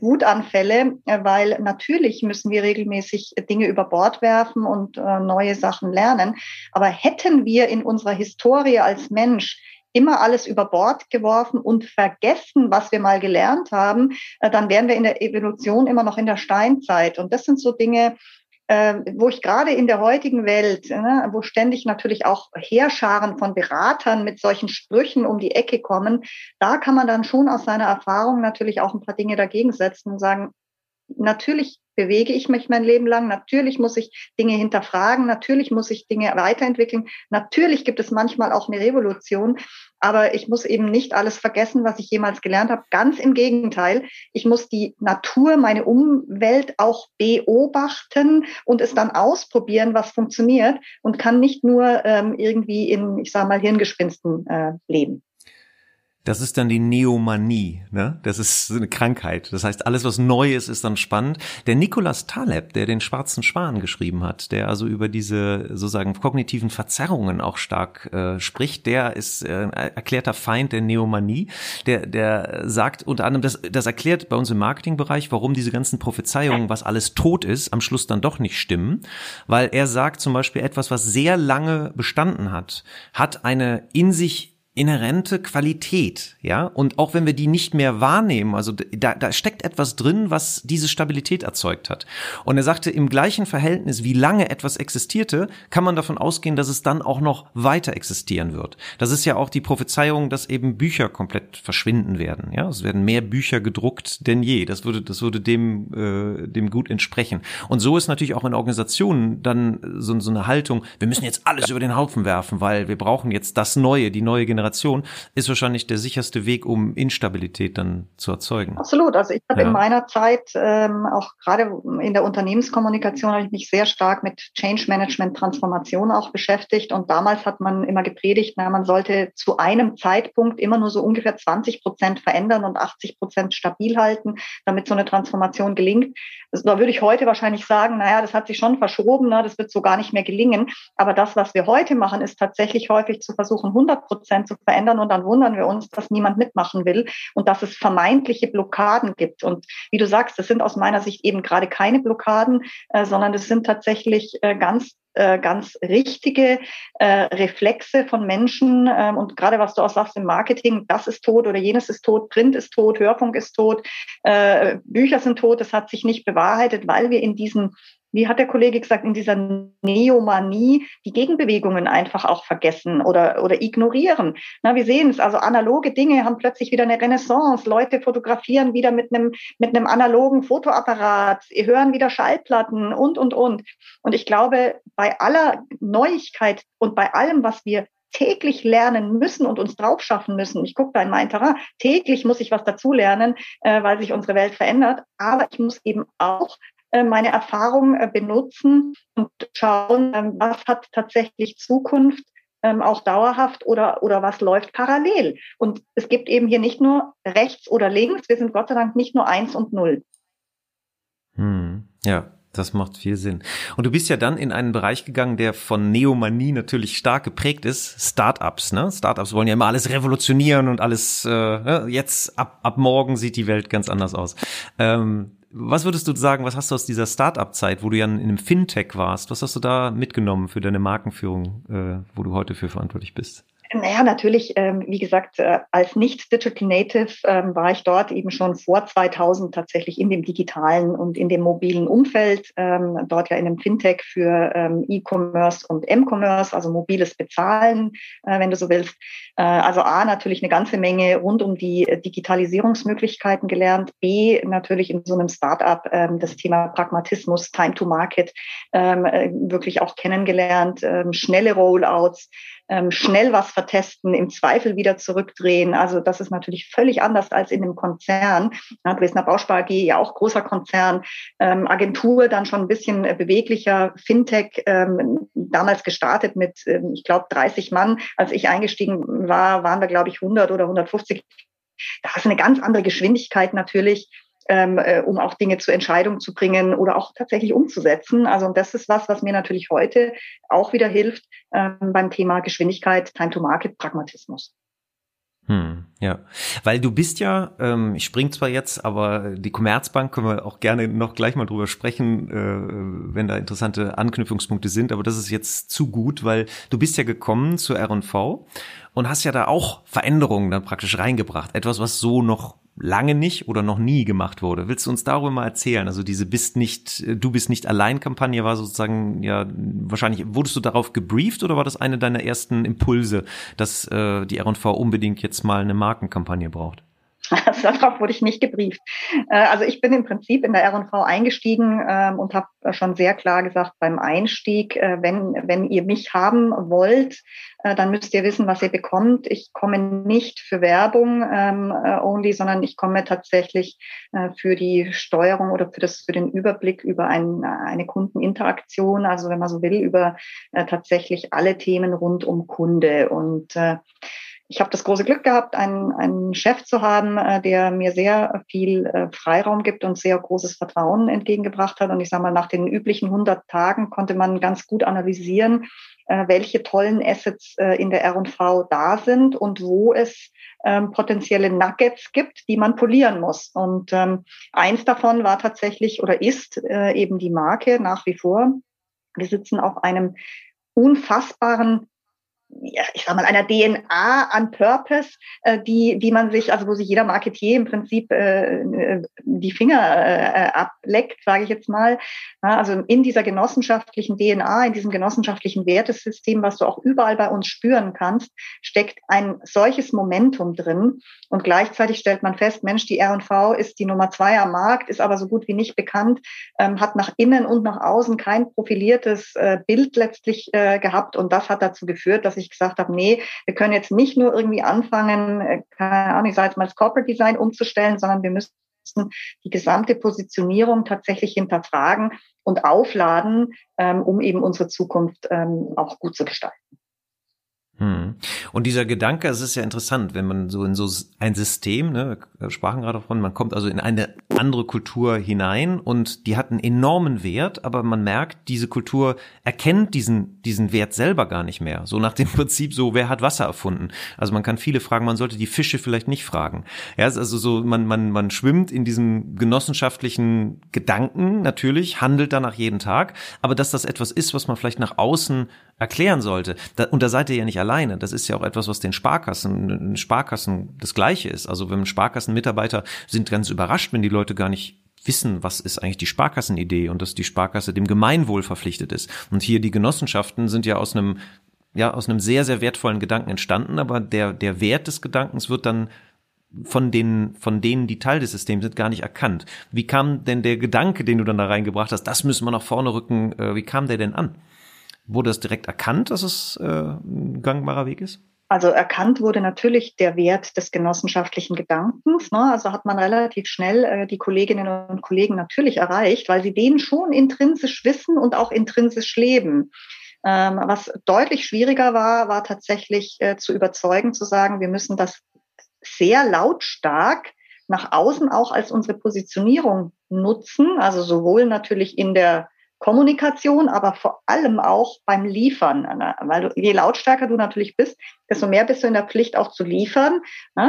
Wutanfälle, äh, weil natürlich müssen wir regelmäßig Dinge über Bord werfen und äh, neue Sachen lernen. Aber hätten wir in unserer Historie als Mensch immer alles über Bord geworfen und vergessen, was wir mal gelernt haben, äh, dann wären wir in der Evolution immer noch in der Steinzeit. Und das sind so Dinge, äh, wo ich gerade in der heutigen Welt, ne, wo ständig natürlich auch Heerscharen von Beratern mit solchen Sprüchen um die Ecke kommen, da kann man dann schon aus seiner Erfahrung natürlich auch ein paar Dinge dagegen setzen und sagen, natürlich bewege ich mich mein Leben lang. Natürlich muss ich Dinge hinterfragen. Natürlich muss ich Dinge weiterentwickeln. Natürlich gibt es manchmal auch eine Revolution. Aber ich muss eben nicht alles vergessen, was ich jemals gelernt habe. Ganz im Gegenteil. Ich muss die Natur, meine Umwelt auch beobachten und es dann ausprobieren, was funktioniert und kann nicht nur ähm, irgendwie in, ich sage mal, Hirngespinsten äh, leben. Das ist dann die Neomanie, ne? Das ist eine Krankheit. Das heißt, alles, was neu ist, ist dann spannend. Der Nicolas Taleb, der den Schwarzen Schwan geschrieben hat, der also über diese sozusagen kognitiven Verzerrungen auch stark äh, spricht, der ist äh, erklärter Feind der Neomanie. Der, der sagt unter anderem, das, das erklärt bei uns im Marketingbereich, warum diese ganzen Prophezeiungen, was alles tot ist, am Schluss dann doch nicht stimmen. Weil er sagt zum Beispiel etwas, was sehr lange bestanden hat, hat eine in sich inhärente Qualität, ja. Und auch wenn wir die nicht mehr wahrnehmen, also da, da steckt etwas drin, was diese Stabilität erzeugt hat. Und er sagte, im gleichen Verhältnis, wie lange etwas existierte, kann man davon ausgehen, dass es dann auch noch weiter existieren wird. Das ist ja auch die Prophezeiung, dass eben Bücher komplett verschwinden werden, ja. Es werden mehr Bücher gedruckt denn je. Das würde, das würde dem, äh, dem gut entsprechen. Und so ist natürlich auch in Organisationen dann so, so eine Haltung, wir müssen jetzt alles über den Haufen werfen, weil wir brauchen jetzt das Neue, die neue Generation Generation ist wahrscheinlich der sicherste Weg, um Instabilität dann zu erzeugen. Absolut. Also ich habe ja. in meiner Zeit ähm, auch gerade in der Unternehmenskommunikation habe ich mich sehr stark mit Change Management Transformation auch beschäftigt und damals hat man immer gepredigt, na, man sollte zu einem Zeitpunkt immer nur so ungefähr 20 Prozent verändern und 80 Prozent stabil halten, damit so eine Transformation gelingt. Also, da würde ich heute wahrscheinlich sagen, naja, das hat sich schon verschoben, ne, das wird so gar nicht mehr gelingen. Aber das, was wir heute machen, ist tatsächlich häufig zu versuchen, 100 Prozent zu verändern und dann wundern wir uns, dass niemand mitmachen will und dass es vermeintliche Blockaden gibt. Und wie du sagst, das sind aus meiner Sicht eben gerade keine Blockaden, äh, sondern das sind tatsächlich äh, ganz äh, ganz richtige äh, Reflexe von Menschen ähm, und gerade was du auch sagst im Marketing, das ist tot oder jenes ist tot, Print ist tot, Hörfunk ist tot, äh, Bücher sind tot, das hat sich nicht bewahrheitet, weil wir in diesen wie hat der Kollege gesagt, in dieser Neomanie die Gegenbewegungen einfach auch vergessen oder, oder ignorieren. Na, wir sehen es, also analoge Dinge haben plötzlich wieder eine Renaissance. Leute fotografieren wieder mit einem, mit einem analogen Fotoapparat, hören wieder Schallplatten und, und, und. Und ich glaube, bei aller Neuigkeit und bei allem, was wir täglich lernen müssen und uns drauf schaffen müssen. Ich gucke da in mein Terrain. Täglich muss ich was dazulernen, äh, weil sich unsere Welt verändert. Aber ich muss eben auch meine Erfahrungen äh, benutzen und schauen, ähm, was hat tatsächlich Zukunft, ähm, auch dauerhaft oder, oder was läuft parallel. Und es gibt eben hier nicht nur rechts oder links, wir sind Gott sei Dank nicht nur eins und null. Hm, ja, das macht viel Sinn. Und du bist ja dann in einen Bereich gegangen, der von Neomanie natürlich stark geprägt ist. Startups, ne? Startups wollen ja immer alles revolutionieren und alles. Äh, ne? jetzt ab ab morgen sieht die Welt ganz anders aus. Ähm, was würdest du sagen, was hast du aus dieser Startup-Zeit, wo du ja in einem Fintech warst, was hast du da mitgenommen für deine Markenführung, äh, wo du heute für verantwortlich bist? Naja, natürlich, ähm, wie gesagt, äh, als nicht-Digital Native ähm, war ich dort eben schon vor 2000 tatsächlich in dem digitalen und in dem mobilen Umfeld, ähm, dort ja in einem Fintech für ähm, E-Commerce und M-Commerce, also mobiles Bezahlen, äh, wenn du so willst. Äh, also A, natürlich eine ganze Menge rund um die Digitalisierungsmöglichkeiten gelernt. B, natürlich in so einem Startup ähm, das Thema Pragmatismus, Time to Market ähm, äh, wirklich auch kennengelernt, ähm, schnelle Rollouts ähm, schnell was vertesten, im Zweifel wieder zurückdrehen. Also das ist natürlich völlig anders als in einem Konzern. Ja, Dresdner Bauspar AG, ja auch großer Konzern, ähm, Agentur dann schon ein bisschen beweglicher, Fintech ähm, damals gestartet mit, ähm, ich glaube, 30 Mann. Als ich eingestiegen war, waren wir, glaube ich, 100 oder 150. Da ist eine ganz andere Geschwindigkeit natürlich ähm, äh, um auch Dinge zur Entscheidung zu bringen oder auch tatsächlich umzusetzen. Also und das ist was, was mir natürlich heute auch wieder hilft ähm, beim Thema Geschwindigkeit, Time to Market, Pragmatismus. Hm, ja, weil du bist ja, ähm, ich spring zwar jetzt, aber die Commerzbank können wir auch gerne noch gleich mal drüber sprechen, äh, wenn da interessante Anknüpfungspunkte sind, aber das ist jetzt zu gut, weil du bist ja gekommen zur R&V und hast ja da auch Veränderungen dann praktisch reingebracht. Etwas, was so noch lange nicht oder noch nie gemacht wurde. Willst du uns darüber mal erzählen? Also diese bist nicht, du bist nicht allein Kampagne war sozusagen ja wahrscheinlich wurdest du darauf gebrieft oder war das eine deiner ersten Impulse, dass äh, die R&V unbedingt jetzt mal eine Markenkampagne braucht? Also darauf wurde ich nicht gebrieft. Äh, also ich bin im Prinzip in der R&V eingestiegen ähm, und habe schon sehr klar gesagt beim Einstieg, äh, wenn, wenn ihr mich haben wollt, äh, dann müsst ihr wissen, was ihr bekommt. Ich komme nicht für Werbung ähm, only, sondern ich komme tatsächlich für die Steuerung oder für, das, für den Überblick über ein, eine Kundeninteraktion, also wenn man so will, über tatsächlich alle Themen rund um Kunde. Und ich habe das große Glück gehabt, einen, einen Chef zu haben, äh, der mir sehr viel äh, Freiraum gibt und sehr großes Vertrauen entgegengebracht hat. Und ich sage mal, nach den üblichen 100 Tagen konnte man ganz gut analysieren, äh, welche tollen Assets in der R&V da sind und wo es ähm, potenzielle Nuggets gibt, die man polieren muss. Und ähm, eins davon war tatsächlich oder ist eben die Marke nach wie vor. Wir sitzen auf einem unfassbaren ja, ich sag mal, einer DNA an Purpose, äh, die, die man sich, also wo sich jeder Marketier im Prinzip äh, äh die Finger äh, ableckt, sage ich jetzt mal. Ja, also in dieser genossenschaftlichen DNA, in diesem genossenschaftlichen Wertesystem, was du auch überall bei uns spüren kannst, steckt ein solches Momentum drin. Und gleichzeitig stellt man fest, Mensch, die R&V ist die Nummer zwei am Markt, ist aber so gut wie nicht bekannt, ähm, hat nach innen und nach außen kein profiliertes äh, Bild letztlich äh, gehabt. Und das hat dazu geführt, dass ich gesagt habe, nee, wir können jetzt nicht nur irgendwie anfangen, äh, keine Ahnung, ich sage jetzt mal das Corporate Design umzustellen, sondern wir müssen die gesamte Positionierung tatsächlich hinterfragen und aufladen, ähm, um eben unsere Zukunft ähm, auch gut zu gestalten. Hm. Und dieser Gedanke, es ist ja interessant, wenn man so in so ein System, ne, wir sprachen gerade davon, man kommt also in eine andere Kultur hinein und die hat einen enormen Wert, aber man merkt, diese Kultur erkennt diesen, diesen Wert selber gar nicht mehr. So nach dem Prinzip so, wer hat Wasser erfunden? Also man kann viele fragen, man sollte die Fische vielleicht nicht fragen. Ja, also so, man, man, man schwimmt in diesem genossenschaftlichen Gedanken, natürlich, handelt danach jeden Tag, aber dass das etwas ist, was man vielleicht nach außen erklären sollte. Da, und da seid ihr ja nicht alleine. Das ist ja auch etwas, was den Sparkassen, Sparkassen das Gleiche ist. Also wenn Sparkassenmitarbeiter sind ganz überrascht, wenn die Leute gar nicht wissen, was ist eigentlich die Sparkassenidee und dass die Sparkasse dem Gemeinwohl verpflichtet ist. Und hier die Genossenschaften sind ja aus einem ja, aus einem sehr, sehr wertvollen Gedanken entstanden, aber der, der Wert des Gedankens wird dann von den, von denen, die Teil des Systems sind, gar nicht erkannt. Wie kam denn der Gedanke, den du dann da reingebracht hast, das müssen wir nach vorne rücken, äh, wie kam der denn an? Wurde es direkt erkannt, dass es äh, ein gangbarer Weg ist? Also erkannt wurde natürlich der Wert des genossenschaftlichen Gedankens. Ne? Also hat man relativ schnell äh, die Kolleginnen und Kollegen natürlich erreicht, weil sie den schon intrinsisch wissen und auch intrinsisch leben. Ähm, was deutlich schwieriger war, war tatsächlich äh, zu überzeugen, zu sagen, wir müssen das sehr lautstark nach außen auch als unsere Positionierung nutzen. Also sowohl natürlich in der Kommunikation, aber vor allem auch beim Liefern. Weil du, je lautstärker du natürlich bist, desto mehr bist du in der Pflicht auch zu liefern.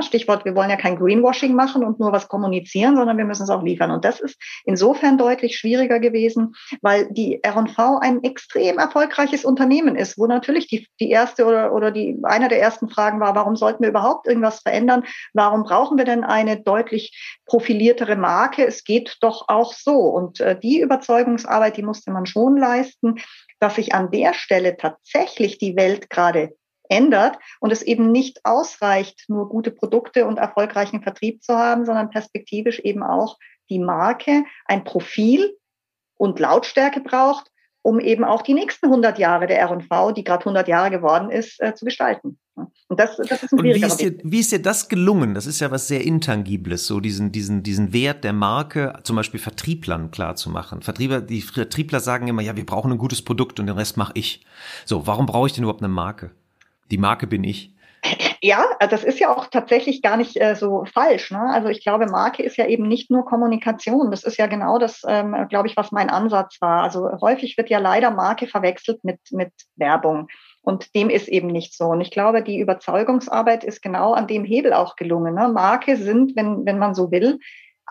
Stichwort, wir wollen ja kein Greenwashing machen und nur was kommunizieren, sondern wir müssen es auch liefern. Und das ist insofern deutlich schwieriger gewesen, weil die R&V ein extrem erfolgreiches Unternehmen ist, wo natürlich die, die erste oder, oder die, einer der ersten Fragen war, warum sollten wir überhaupt irgendwas verändern? Warum brauchen wir denn eine deutlich profiliertere Marke? Es geht doch auch so. Und äh, die Überzeugungsarbeit, die musste man schon leisten, dass sich an der Stelle tatsächlich die Welt gerade ändert und es eben nicht ausreicht, nur gute Produkte und erfolgreichen Vertrieb zu haben, sondern perspektivisch eben auch die Marke ein Profil und Lautstärke braucht, um eben auch die nächsten 100 Jahre der R&V, die gerade 100 Jahre geworden ist, äh, zu gestalten. Und das, das ist ein Und wie ist, dir, wie ist dir das gelungen? Das ist ja was sehr Intangibles, so diesen, diesen, diesen Wert der Marke, zum Beispiel Vertrieblern klar zu machen. Vertriebler, die Vertriebler sagen immer, ja, wir brauchen ein gutes Produkt und den Rest mache ich. So, warum brauche ich denn überhaupt eine Marke? Die Marke bin ich. Ja, das ist ja auch tatsächlich gar nicht äh, so falsch. Ne? Also ich glaube, Marke ist ja eben nicht nur Kommunikation. Das ist ja genau das, ähm, glaube ich, was mein Ansatz war. Also häufig wird ja leider Marke verwechselt mit, mit Werbung. Und dem ist eben nicht so. Und ich glaube, die Überzeugungsarbeit ist genau an dem Hebel auch gelungen. Ne? Marke sind, wenn, wenn man so will,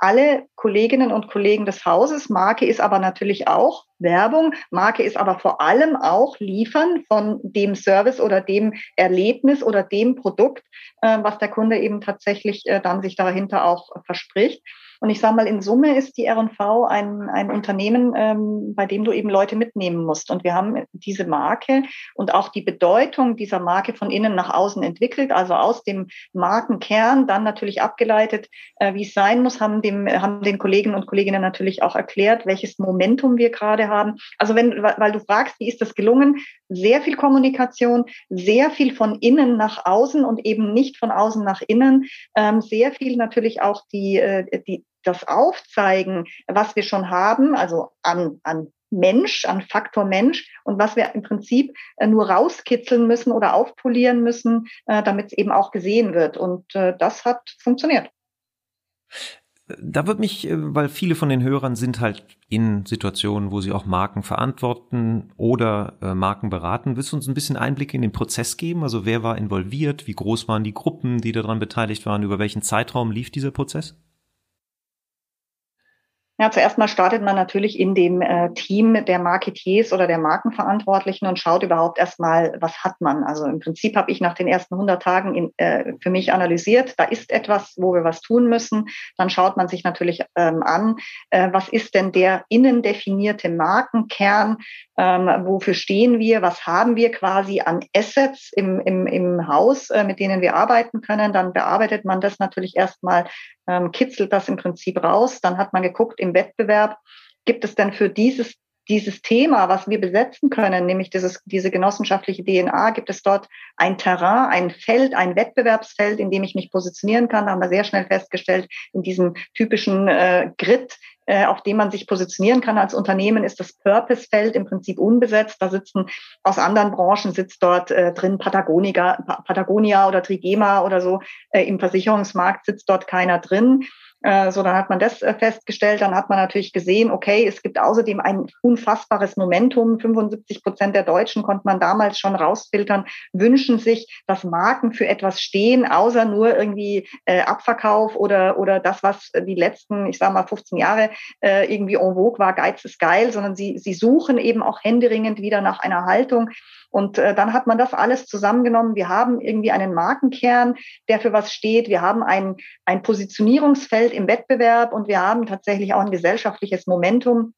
alle Kolleginnen und Kollegen des Hauses. Marke ist aber natürlich auch Werbung. Marke ist aber vor allem auch Liefern von dem Service oder dem Erlebnis oder dem Produkt, äh, was der Kunde eben tatsächlich äh, dann sich dahinter auch verspricht. Und ich sage mal, in Summe ist die R&V ein, ein Unternehmen, ähm, bei dem du eben Leute mitnehmen musst. Und wir haben diese Marke und auch die Bedeutung dieser Marke von innen nach außen entwickelt, also aus dem Markenkern dann natürlich abgeleitet, äh, wie es sein muss, haben, dem, haben den Kollegen und Kolleginnen natürlich auch erklärt, welches Momentum wir gerade haben. Also wenn, weil du fragst, wie ist das gelungen? Sehr viel Kommunikation, sehr viel von innen nach außen und eben nicht von außen nach innen, ähm, sehr viel natürlich auch die, äh, die, das Aufzeigen, was wir schon haben, also an, an Mensch, an Faktor Mensch und was wir im Prinzip äh, nur rauskitzeln müssen oder aufpolieren müssen, äh, damit es eben auch gesehen wird. Und äh, das hat funktioniert. Da wird mich, weil viele von den Hörern sind halt in Situationen, wo sie auch Marken verantworten oder Marken beraten. Willst du uns ein bisschen Einblicke in den Prozess geben? Also wer war involviert? Wie groß waren die Gruppen, die daran beteiligt waren? Über welchen Zeitraum lief dieser Prozess? Ja, zuerst mal startet man natürlich in dem äh, Team der Marketiers oder der Markenverantwortlichen und schaut überhaupt erstmal, was hat man. Also im Prinzip habe ich nach den ersten 100 Tagen in, äh, für mich analysiert, da ist etwas, wo wir was tun müssen. Dann schaut man sich natürlich ähm, an, äh, was ist denn der innen definierte Markenkern, ähm, wofür stehen wir, was haben wir quasi an Assets im, im, im Haus, äh, mit denen wir arbeiten können. Dann bearbeitet man das natürlich erstmal ähm, kitzelt das im Prinzip raus. Dann hat man geguckt im Wettbewerb, gibt es denn für dieses dieses Thema, was wir besetzen können, nämlich dieses, diese genossenschaftliche DNA, gibt es dort ein Terrain, ein Feld, ein Wettbewerbsfeld, in dem ich mich positionieren kann. Da haben wir sehr schnell festgestellt, in diesem typischen äh, Grid, äh, auf dem man sich positionieren kann als Unternehmen, ist das Purpose-Feld im Prinzip unbesetzt. Da sitzen aus anderen Branchen sitzt dort äh, drin Patagonia, Patagonia oder Trigema oder so. Äh, Im Versicherungsmarkt sitzt dort keiner drin. Äh, so, dann hat man das äh, festgestellt. Dann hat man natürlich gesehen, okay, es gibt außerdem ein unfassbares Momentum. 75 Prozent der Deutschen konnte man damals schon rausfiltern, wünschen sich, dass Marken für etwas stehen, außer nur irgendwie äh, Abverkauf oder, oder das, was die letzten, ich sage mal, 15 Jahre äh, irgendwie en vogue war, Geiz ist geil, sondern sie, sie suchen eben auch händeringend wieder nach einer Haltung, und äh, dann hat man das alles zusammengenommen. Wir haben irgendwie einen Markenkern, der für was steht. Wir haben ein, ein Positionierungsfeld im Wettbewerb und wir haben tatsächlich auch ein gesellschaftliches Momentum.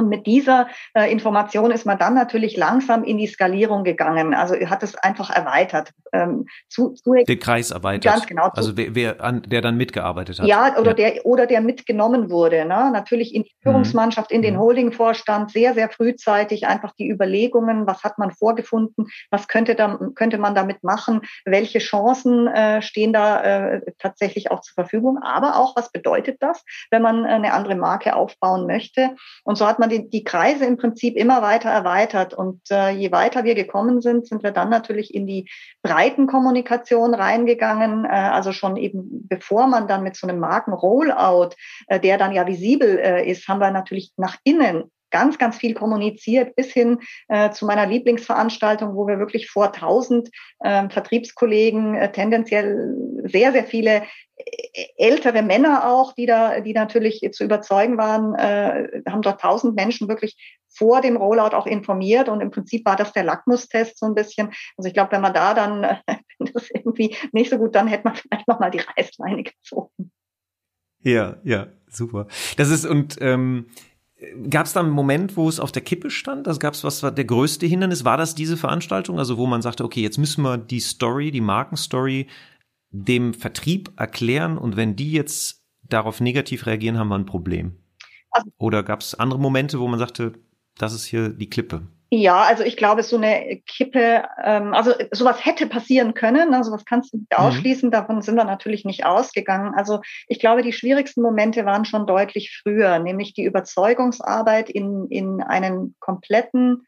Und mit dieser äh, Information ist man dann natürlich langsam in die Skalierung gegangen. Also hat es einfach erweitert. Ähm, zu, zu Den Kreis erweitert. Ganz genau. Zu, also wer, wer an, der dann mitgearbeitet hat. Ja, oder ja. der oder der mitgenommen wurde. Ne? Natürlich in die mhm. Führungsmannschaft, in den mhm. Holdingvorstand, sehr, sehr frühzeitig einfach die Überlegungen, was hat man vorgefunden, was könnte, da, könnte man damit machen, welche Chancen äh, stehen da äh, tatsächlich auch zur Verfügung, aber auch, was bedeutet das, wenn man eine andere Marke aufbauen möchte. Und so hat man die, die Kreise im Prinzip immer weiter erweitert. Und äh, je weiter wir gekommen sind, sind wir dann natürlich in die Breitenkommunikation reingegangen. Äh, also schon eben bevor man dann mit so einem Marken-Rollout, äh, der dann ja visibel äh, ist, haben wir natürlich nach innen ganz, ganz viel kommuniziert, bis hin äh, zu meiner Lieblingsveranstaltung, wo wir wirklich vor 1000 äh, Vertriebskollegen, äh, tendenziell sehr, sehr viele äh, ältere Männer auch, die da, die natürlich zu überzeugen waren, äh, haben dort 1000 Menschen wirklich vor dem Rollout auch informiert und im Prinzip war das der Lackmustest so ein bisschen. Also ich glaube, wenn man da dann äh, das irgendwie nicht so gut, dann hätte man vielleicht nochmal die Reißleine gezogen. Ja, ja, super. Das ist und ähm, Gab es da einen Moment, wo es auf der Kippe stand? Also gab es was war der größte Hindernis? War das diese Veranstaltung? Also wo man sagte, okay, jetzt müssen wir die Story, die Markenstory dem Vertrieb erklären und wenn die jetzt darauf negativ reagieren, haben wir ein Problem. Also Oder gab es andere Momente, wo man sagte, das ist hier die Klippe. Ja, also ich glaube, so eine Kippe, ähm, also sowas hätte passieren können, also was kannst du nicht mhm. ausschließen, mhm. davon sind wir natürlich nicht ausgegangen. Also ich glaube, die schwierigsten Momente waren schon deutlich früher, nämlich die Überzeugungsarbeit in, in einen kompletten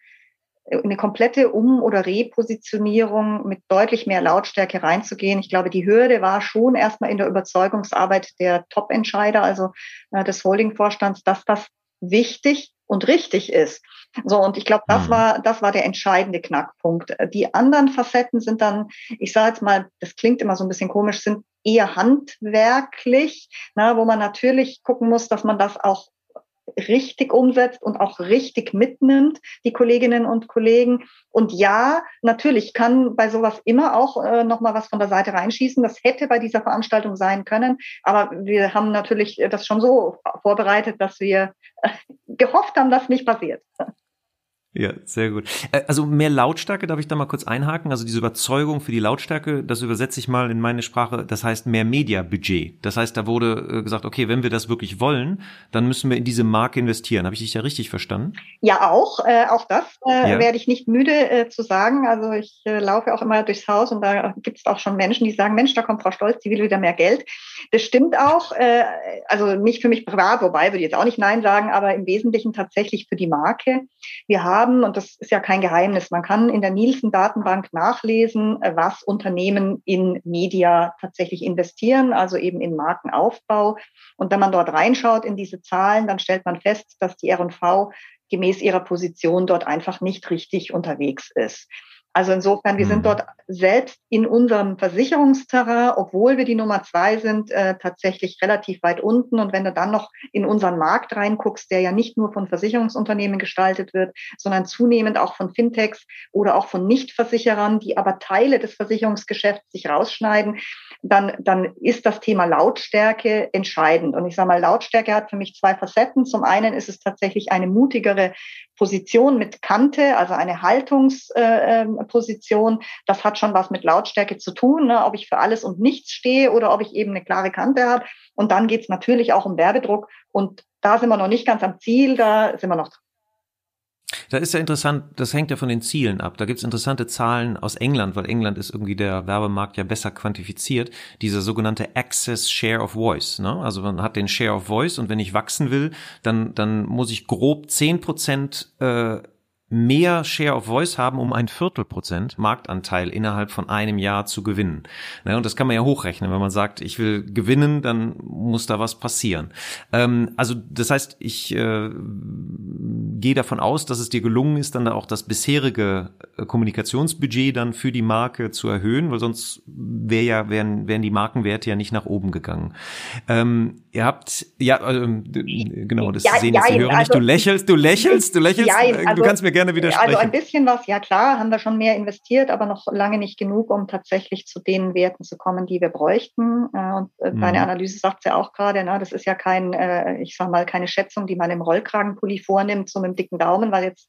eine komplette Um- oder Repositionierung mit deutlich mehr Lautstärke reinzugehen. Ich glaube, die Hürde war schon erstmal in der Überzeugungsarbeit der Top-Entscheider, also äh, des Holding-Vorstands, dass das wichtig und richtig ist. So, und ich glaube, das mhm. war, das war der entscheidende Knackpunkt. Die anderen Facetten sind dann, ich sage jetzt mal, das klingt immer so ein bisschen komisch, sind eher handwerklich, na, wo man natürlich gucken muss, dass man das auch richtig umsetzt und auch richtig mitnimmt, die Kolleginnen und Kollegen. Und ja, natürlich kann bei sowas immer auch äh, nochmal was von der Seite reinschießen. Das hätte bei dieser Veranstaltung sein können. Aber wir haben natürlich das schon so vorbereitet, dass wir äh, gehofft haben, dass nicht passiert. Ja, sehr gut. Äh, also mehr Lautstärke, darf ich da mal kurz einhaken? Also diese Überzeugung für die Lautstärke, das übersetze ich mal in meine Sprache, das heißt mehr Media-Budget. Das heißt, da wurde äh, gesagt, okay, wenn wir das wirklich wollen, dann müssen wir in diese Marke investieren. Habe ich dich da richtig verstanden? Ja, auch. Äh, auch das äh, ja. werde ich nicht müde äh, zu sagen. Also ich äh, laufe auch immer durchs Haus und da gibt es auch schon Menschen, die sagen, Mensch, da kommt Frau Stolz, die will wieder mehr Geld. Das stimmt auch. Also nicht für mich privat, wobei würde ich jetzt auch nicht Nein sagen, aber im Wesentlichen tatsächlich für die Marke. Wir haben haben, und das ist ja kein Geheimnis, man kann in der Nielsen-Datenbank nachlesen, äh, was Unternehmen in Media tatsächlich investieren, also eben in Markenaufbau. Und wenn man dort reinschaut in diese Zahlen, dann stellt man fest, dass die R&V gemäß ihrer Position dort einfach nicht richtig unterwegs ist. Also insofern, wir sind mhm. dort selbst in unserem Versicherungsterrain, obwohl wir die Nummer zwei sind, äh, tatsächlich relativ weit unten. Und wenn du dann noch in unseren Markt reinguckst, der ja nicht nur von Versicherungsunternehmen gestaltet wird, sondern zunehmend auch von Fintechs oder auch von Nichtversicherern, die aber Teile des Versicherungsgeschäfts sich rausschneiden, dann, dann ist das Thema Lautstärke entscheidend. Und ich sage mal, Lautstärke hat für mich zwei Facetten. Zum einen ist es tatsächlich eine mutigere Position mit Kante, also eine Haltungsposition, äh, das hat schon was mit Lautstärke zu tun, ne? ob ich für alles und nichts stehe oder ob ich eben eine klare Kante habe. Und dann geht es natürlich auch um Werbedruck. Und da sind wir noch nicht ganz am Ziel, da sind wir noch dran. Da ist ja interessant, das hängt ja von den Zielen ab. Da gibt's interessante Zahlen aus England, weil England ist irgendwie der Werbemarkt ja besser quantifiziert. Dieser sogenannte Access Share of Voice. Ne? Also man hat den Share of Voice und wenn ich wachsen will, dann, dann muss ich grob zehn Prozent äh, mehr Share of Voice haben, um ein Viertelprozent Marktanteil innerhalb von einem Jahr zu gewinnen. Ne, und das kann man ja hochrechnen. Wenn man sagt, ich will gewinnen, dann muss da was passieren. Ähm, also das heißt, ich äh, gehe davon aus, dass es dir gelungen ist, dann da auch das bisherige äh, Kommunikationsbudget dann für die Marke zu erhöhen, weil sonst wäre ja, wären, wären die Markenwerte ja nicht nach oben gegangen. Ähm, ihr habt, ja, äh, genau, das ja, sehen jetzt die Hörer also, nicht. Du lächelst, du lächelst, du lächelst. Ja, also, du kannst mir gerne gerne widersprechen. Also ein bisschen was, ja klar, haben wir schon mehr investiert, aber noch lange nicht genug, um tatsächlich zu den Werten zu kommen, die wir bräuchten. Äh, und äh, deine mhm. Analyse sagt ja auch gerade, na, das ist ja kein, äh, ich sag mal, keine Schätzung, die man im Rollkragenpulli vornimmt, so mit dem dicken Daumen, weil jetzt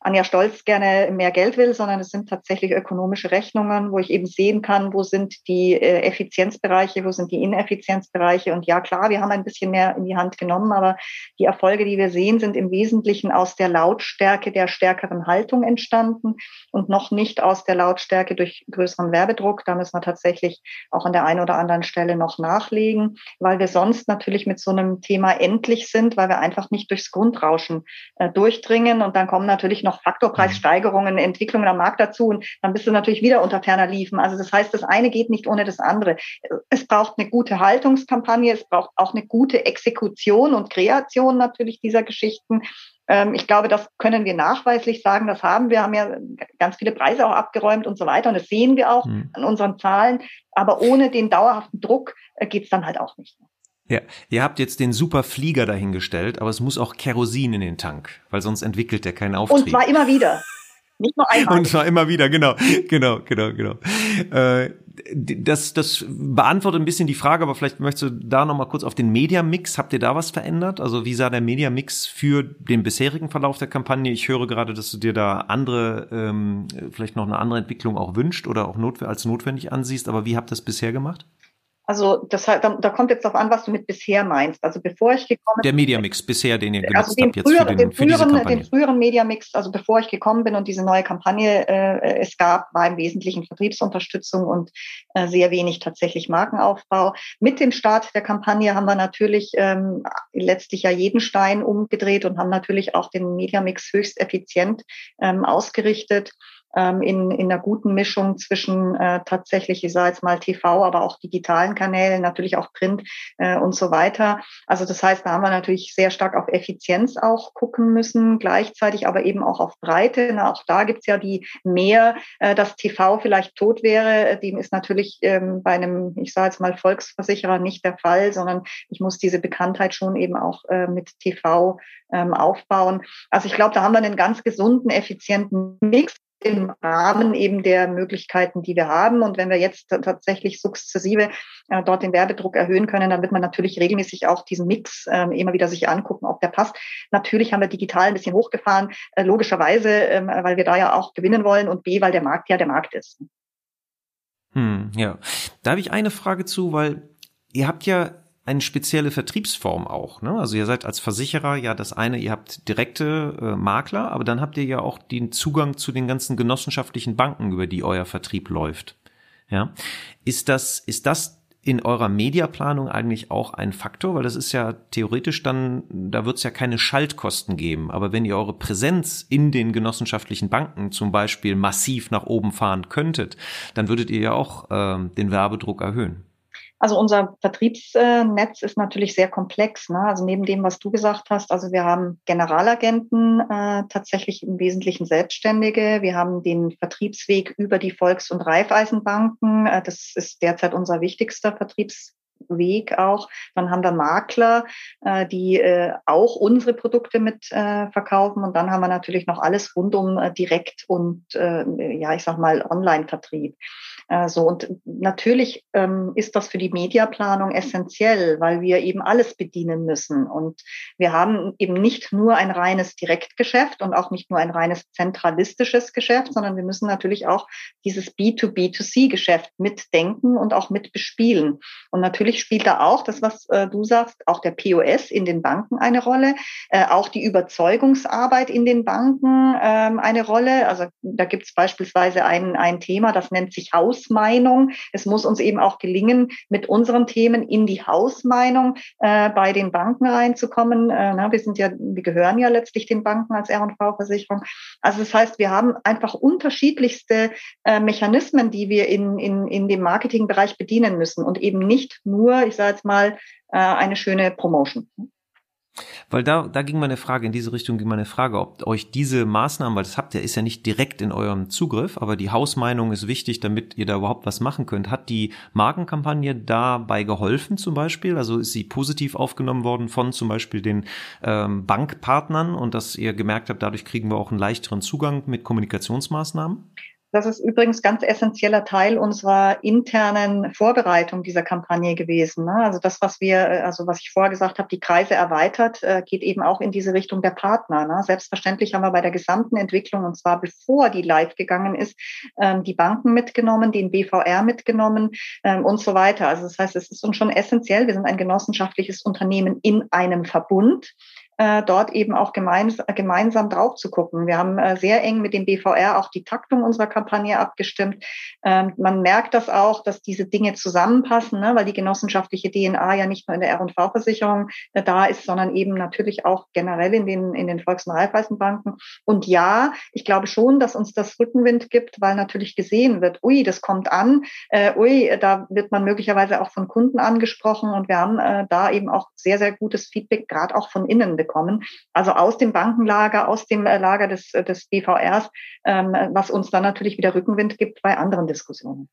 Anja Stolz gerne mehr Geld will, sondern es sind tatsächlich ökonomische Rechnungen, wo ich eben sehen kann, wo sind die äh, Effizienzbereiche, wo sind die Ineffizienzbereiche. Und ja, klar, wir haben ein bisschen mehr in die Hand genommen, aber die Erfolge, die wir sehen, sind im Wesentlichen aus der Lautstärke der stärkeren Haltung entstanden und noch nicht aus der Lautstärke durch größeren Werbedruck. Da müssen wir tatsächlich auch an der einen oder anderen Stelle noch nachlegen, weil wir sonst natürlich mit so einem Thema endlich sind, weil wir einfach nicht durchs Grundrauschen äh, durchdringen. Und dann kommen natürlich noch Faktorpreissteigerungen, mhm. Entwicklungen am Markt dazu und dann bist du natürlich wieder unter ferner Liefen. Also das heißt, das eine geht nicht ohne das andere. Es braucht eine gute Haltungskampagne, es braucht auch eine gute Exekution und Kreation natürlich dieser Geschichten. Ähm, ich glaube, das können wir nachweislich sagen, das haben wir, haben ja ganz viele Preise auch abgeräumt und so weiter. Und das sehen wir auch mhm. an unseren Zahlen. Aber ohne den dauerhaften Druck äh, geht's dann halt auch nicht. Ja, ihr habt jetzt den super Flieger dahingestellt, aber es muss auch Kerosin in den Tank, weil sonst entwickelt er keinen Auftrieb. Und zwar immer wieder. Nicht nur einmal. Und zwar immer wieder, genau, genau, genau, genau. Äh, das, das beantwortet ein bisschen die Frage, aber vielleicht möchtest du da nochmal kurz auf den Media-Mix. Habt ihr da was verändert? Also wie sah der Media-Mix für den bisherigen Verlauf der Kampagne? Ich höre gerade, dass du dir da andere, ähm, vielleicht noch eine andere Entwicklung auch wünscht oder auch notw als notwendig ansiehst, aber wie habt ihr das bisher gemacht? Also das da, da kommt jetzt darauf an, was du mit bisher meinst. Also bevor ich gekommen bin. Der Mediamix bisher, den ihr genutzt also den habt jetzt früher, für, den, den früheren, Den früheren Mediamix, also bevor ich gekommen bin und diese neue Kampagne äh, es gab, war im Wesentlichen Vertriebsunterstützung und äh, sehr wenig tatsächlich Markenaufbau. Mit dem Start der Kampagne haben wir natürlich ähm, letztlich ja jeden Stein umgedreht und haben natürlich auch den Mediamix höchst effizient ähm, ausgerichtet ähm, in, in einer guten Mischung zwischen äh, tatsächlich, ich sage jetzt mal TV, aber auch digitalen Kanälen, natürlich auch Print äh, und so weiter. Also das heißt, da haben wir natürlich sehr stark auf Effizienz auch gucken müssen, gleichzeitig aber eben auch auf Breite. Na, auch da gibt's ja die mehr, äh, dass TV vielleicht tot wäre. Dem ist natürlich ähm, bei einem, ich sage jetzt mal, Volksversicherer nicht der Fall, sondern ich muss diese Bekanntheit schon eben auch äh, mit TV ähm, aufbauen. Also ich glaube, da haben wir einen ganz gesunden, effizienten Mix im Rahmen eben der Möglichkeiten, die wir haben. Und wenn wir jetzt tatsächlich sukzessive äh, dort den Werbedruck erhöhen können, dann wird man natürlich regelmäßig auch diesen Mix äh, immer wieder sich angucken, ob der passt. Natürlich haben wir digital ein bisschen hochgefahren, äh, logischerweise, äh, weil wir da ja auch gewinnen wollen und B, weil der Markt ja der Markt ist. Hm, ja, da habe ich eine Frage zu, weil ihr habt ja eine spezielle Vertriebsform auch. Ne? Also ihr seid als Versicherer ja das eine, ihr habt direkte äh, Makler, aber dann habt ihr ja auch den Zugang zu den ganzen genossenschaftlichen Banken, über die euer Vertrieb läuft. Ja, ist das ist das in eurer Mediaplanung eigentlich auch ein Faktor? Weil das ist ja theoretisch dann, da wird es ja keine Schaltkosten geben. Aber wenn ihr eure Präsenz in den genossenschaftlichen Banken zum Beispiel massiv nach oben fahren könntet, dann würdet ihr ja auch äh, den Werbedruck erhöhen. Also unser Vertriebsnetz ist natürlich sehr komplex. Ne? Also neben dem, was du gesagt hast, also wir haben Generalagenten, äh, tatsächlich im Wesentlichen Selbstständige. Wir haben den Vertriebsweg über die Volks- und Raiffeisenbanken. Äh, das ist derzeit unser wichtigster Vertriebsweg auch. Dann haben wir Makler, äh, die äh, auch unsere Produkte mit äh, verkaufen. Und dann haben wir natürlich noch alles rund um äh, Direkt- und, äh, ja, ich sag mal, Online-Vertrieb. Äh, so und natürlich ähm, ist das für die Mediaplanung essentiell, weil wir eben alles bedienen müssen. Und wir haben eben nicht nur ein reines Direktgeschäft und auch nicht nur ein reines zentralistisches Geschäft, sondern wir müssen natürlich auch dieses B2B2C-Geschäft mitdenken und auch mitbespielen. Und natürlich spielt da auch das, was äh, du sagst, auch der POS in den Banken eine Rolle, äh, auch die Überzeugungsarbeit in den Banken ähm, eine Rolle. Also da gibt es beispielsweise ein, ein Thema, das nennt sich Haus Hausmeinung. Es muss uns eben auch gelingen, mit unseren Themen in die Hausmeinung äh, bei den Banken reinzukommen. Äh, na, wir sind ja, wir gehören ja letztlich den Banken als R&V-Versicherung. Also das heißt, wir haben einfach unterschiedlichste äh, Mechanismen, die wir in, in, in dem Marketingbereich bedienen müssen und eben nicht nur, ich sage jetzt mal, äh, eine schöne Promotion. Weil da, da ging meine Frage, in diese Richtung ging meine Frage, ob euch diese Maßnahmen, weil das habt ihr, ist ja nicht direkt in eurem Zugriff, aber die Hausmeinung ist wichtig, damit ihr da überhaupt was machen könnt. Hat die Markenkampagne dabei geholfen zum Beispiel? Also ist sie positiv aufgenommen worden von zum Beispiel den ähm, Bankpartnern und dass ihr gemerkt habt, dadurch kriegen wir auch einen leichteren Zugang mit Kommunikationsmaßnahmen? Das ist übrigens ganz essentieller Teil unserer internen Vorbereitung dieser Kampagne gewesen. Ne? Also das, was wir, äh, also was ich vorher gesagt habe, die Kreise erweitert, äh, geht eben auch in diese Richtung der Partner. Ne? Selbstverständlich haben wir bei der gesamten Entwicklung, und zwar bevor die live gegangen ist, ähm, die Banken mitgenommen, den BVR mitgenommen ähm, und so weiter. Also das heißt, es ist uns schon essentiell. Wir sind ein genossenschaftliches Unternehmen in einem Verbund äh, dort eben auch gemeins gemeinsam drauf zu gucken. Wir haben äh, sehr eng mit dem BVR auch die Taktung unserer Kampagne abgestimmt. Ähm, man merkt das auch, dass diese Dinge zusammenpassen, ne, weil die genossenschaftliche DNA ja nicht nur in der R&V-Versicherung äh, da ist, sondern eben natürlich auch generell in den, in den Volks- und Raiffeisenbanken. Und ja, ich glaube schon, dass uns das Rückenwind gibt, weil natürlich gesehen wird, ui, das kommt an, äh, ui, da wird man möglicherweise auch von Kunden angesprochen und wir haben äh, da eben auch sehr, sehr gutes Feedback, gerade auch von innen bekommen bekommen. Also aus dem Bankenlager, aus dem äh, Lager des, äh, des BVRs, ähm, was uns dann natürlich wieder Rückenwind gibt bei anderen Diskussionen.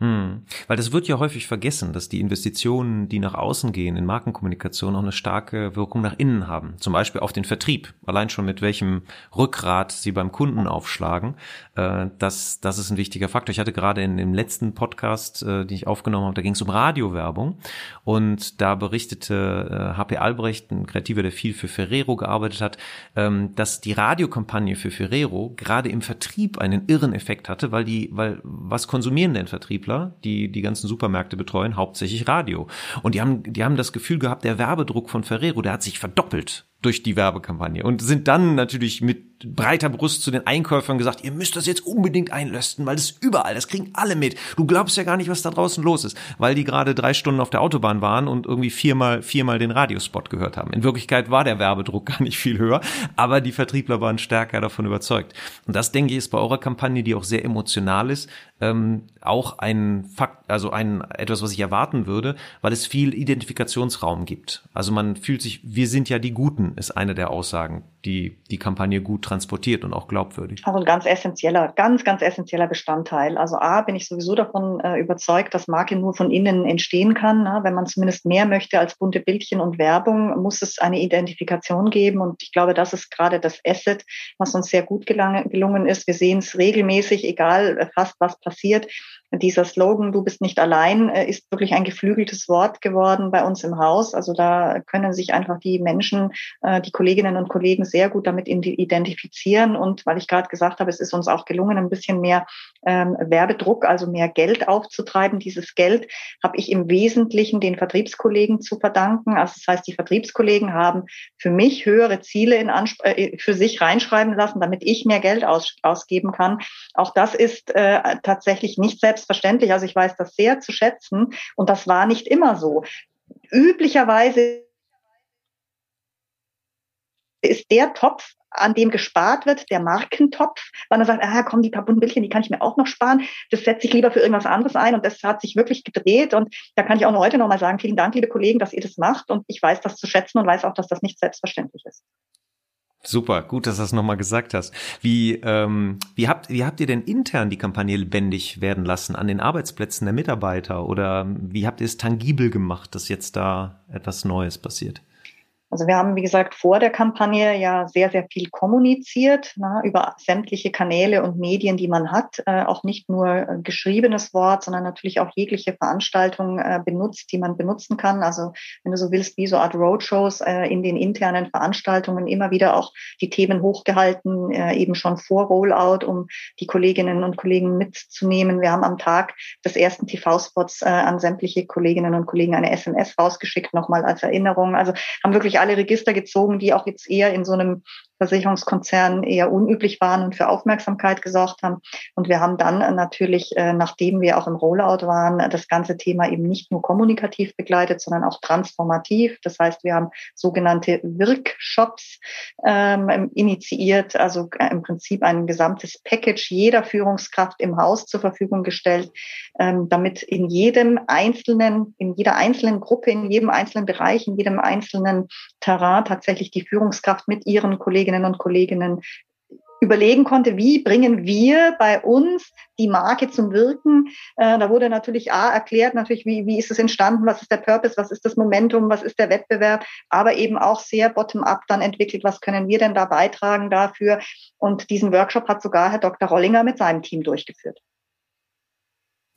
Hm. Weil das wird ja häufig vergessen, dass die Investitionen, die nach außen gehen in Markenkommunikation, auch eine starke Wirkung nach innen haben. Zum Beispiel auf den Vertrieb. Allein schon mit welchem Rückgrat sie beim Kunden aufschlagen. Äh, das, das ist ein wichtiger Faktor. Ich hatte gerade in dem letzten Podcast, äh, den ich aufgenommen habe, da ging es um Radiowerbung. Und da berichtete HP äh, Albrecht, ein Kreativer, der viel für Ferrero gearbeitet hat, ähm, dass die Radiokampagne für Ferrero gerade im Vertrieb einen irren Effekt hatte, weil die, weil was konsumieren denn Vertrieb? Vertriebler, die die ganzen Supermärkte betreuen, hauptsächlich Radio. Und die haben, die haben das Gefühl gehabt, der Werbedruck von Ferrero, der hat sich verdoppelt durch die Werbekampagne und sind dann natürlich mit breiter Brust zu den Einkäufern gesagt, ihr müsst das jetzt unbedingt einlösten, weil das überall, das kriegen alle mit. Du glaubst ja gar nicht, was da draußen los ist, weil die gerade drei Stunden auf der Autobahn waren und irgendwie viermal, viermal den Radiospot gehört haben. In Wirklichkeit war der Werbedruck gar nicht viel höher, aber die Vertriebler waren stärker davon überzeugt. Und das, denke ich, ist bei eurer Kampagne, die auch sehr emotional ist, ähm, auch ein Fakt, also ein etwas, was ich erwarten würde, weil es viel Identifikationsraum gibt. Also man fühlt sich, wir sind ja die Guten, ist eine der Aussagen, die die Kampagne gut transportiert und auch glaubwürdig. Also ein ganz essentieller, ganz, ganz essentieller Bestandteil. Also A, bin ich sowieso davon äh, überzeugt, dass Marke nur von innen entstehen kann. Ne? Wenn man zumindest mehr möchte als bunte Bildchen und Werbung, muss es eine Identifikation geben. Und ich glaube, das ist gerade das Asset, was uns sehr gut gelang, gelungen ist. Wir sehen es regelmäßig, egal äh, fast was passiert. Dieser Slogan, du bist nicht allein, äh, ist wirklich ein geflügeltes Wort geworden bei uns im Haus. Also da können sich einfach die Menschen, äh, die Kolleginnen und Kollegen sehr gut damit identifizieren. Und weil ich gerade gesagt habe, es ist uns auch gelungen, ein bisschen mehr ähm, Werbedruck, also mehr Geld aufzutreiben. Dieses Geld habe ich im Wesentlichen den Vertriebskollegen zu verdanken. Also das heißt, die Vertriebskollegen haben für mich höhere Ziele in Anspr äh, für sich reinschreiben lassen, damit ich mehr Geld aus ausgeben kann. Auch das ist äh, tatsächlich nicht selbst selbstverständlich. Also ich weiß das sehr zu schätzen und das war nicht immer so. Üblicherweise ist der Topf, an dem gespart wird, der Markentopf, weil man sagt, ah, komm, die paar bunten Bildchen, die kann ich mir auch noch sparen. Das setze ich lieber für irgendwas anderes ein. Und das hat sich wirklich gedreht. Und da kann ich auch noch heute noch mal sagen, vielen Dank, liebe Kollegen, dass ihr das macht. Und ich weiß das zu schätzen und weiß auch, dass das nicht selbstverständlich ist. Super, gut, dass du das nochmal gesagt hast. Wie, ähm, wie, habt, wie habt ihr denn intern die Kampagne lebendig werden lassen an den Arbeitsplätzen der Mitarbeiter? Oder wie habt ihr es tangibel gemacht, dass jetzt da etwas Neues passiert? Also wir haben, wie gesagt, vor der Kampagne ja sehr, sehr viel kommuniziert na, über sämtliche Kanäle und Medien, die man hat. Äh, auch nicht nur äh, geschriebenes Wort, sondern natürlich auch jegliche Veranstaltungen äh, benutzt, die man benutzen kann. Also wenn du so willst, wie so Art Roadshows äh, in den internen Veranstaltungen immer wieder auch die Themen hochgehalten, äh, eben schon vor Rollout, um die Kolleginnen und Kollegen mitzunehmen. Wir haben am Tag des ersten TV-Spots äh, an sämtliche Kolleginnen und Kollegen eine SMS rausgeschickt, nochmal als Erinnerung. Also haben wirklich alle Register gezogen, die auch jetzt eher in so einem Versicherungskonzernen eher unüblich waren und für Aufmerksamkeit gesorgt haben. Und wir haben dann natürlich, äh, nachdem wir auch im Rollout waren, das ganze Thema eben nicht nur kommunikativ begleitet, sondern auch transformativ. Das heißt, wir haben sogenannte Workshops ähm, initiiert, also im Prinzip ein gesamtes Package jeder Führungskraft im Haus zur Verfügung gestellt, ähm, damit in jedem einzelnen, in jeder einzelnen Gruppe, in jedem einzelnen Bereich, in jedem einzelnen Terrain tatsächlich die Führungskraft mit ihren Kollegen Kolleginnen und Kolleginnen überlegen konnte, wie bringen wir bei uns die Marke zum Wirken. Äh, da wurde natürlich A erklärt, natürlich, wie, wie ist es entstanden, was ist der Purpose, was ist das Momentum, was ist der Wettbewerb, aber eben auch sehr bottom-up dann entwickelt, was können wir denn da beitragen dafür. Und diesen Workshop hat sogar Herr Dr. Rollinger mit seinem Team durchgeführt.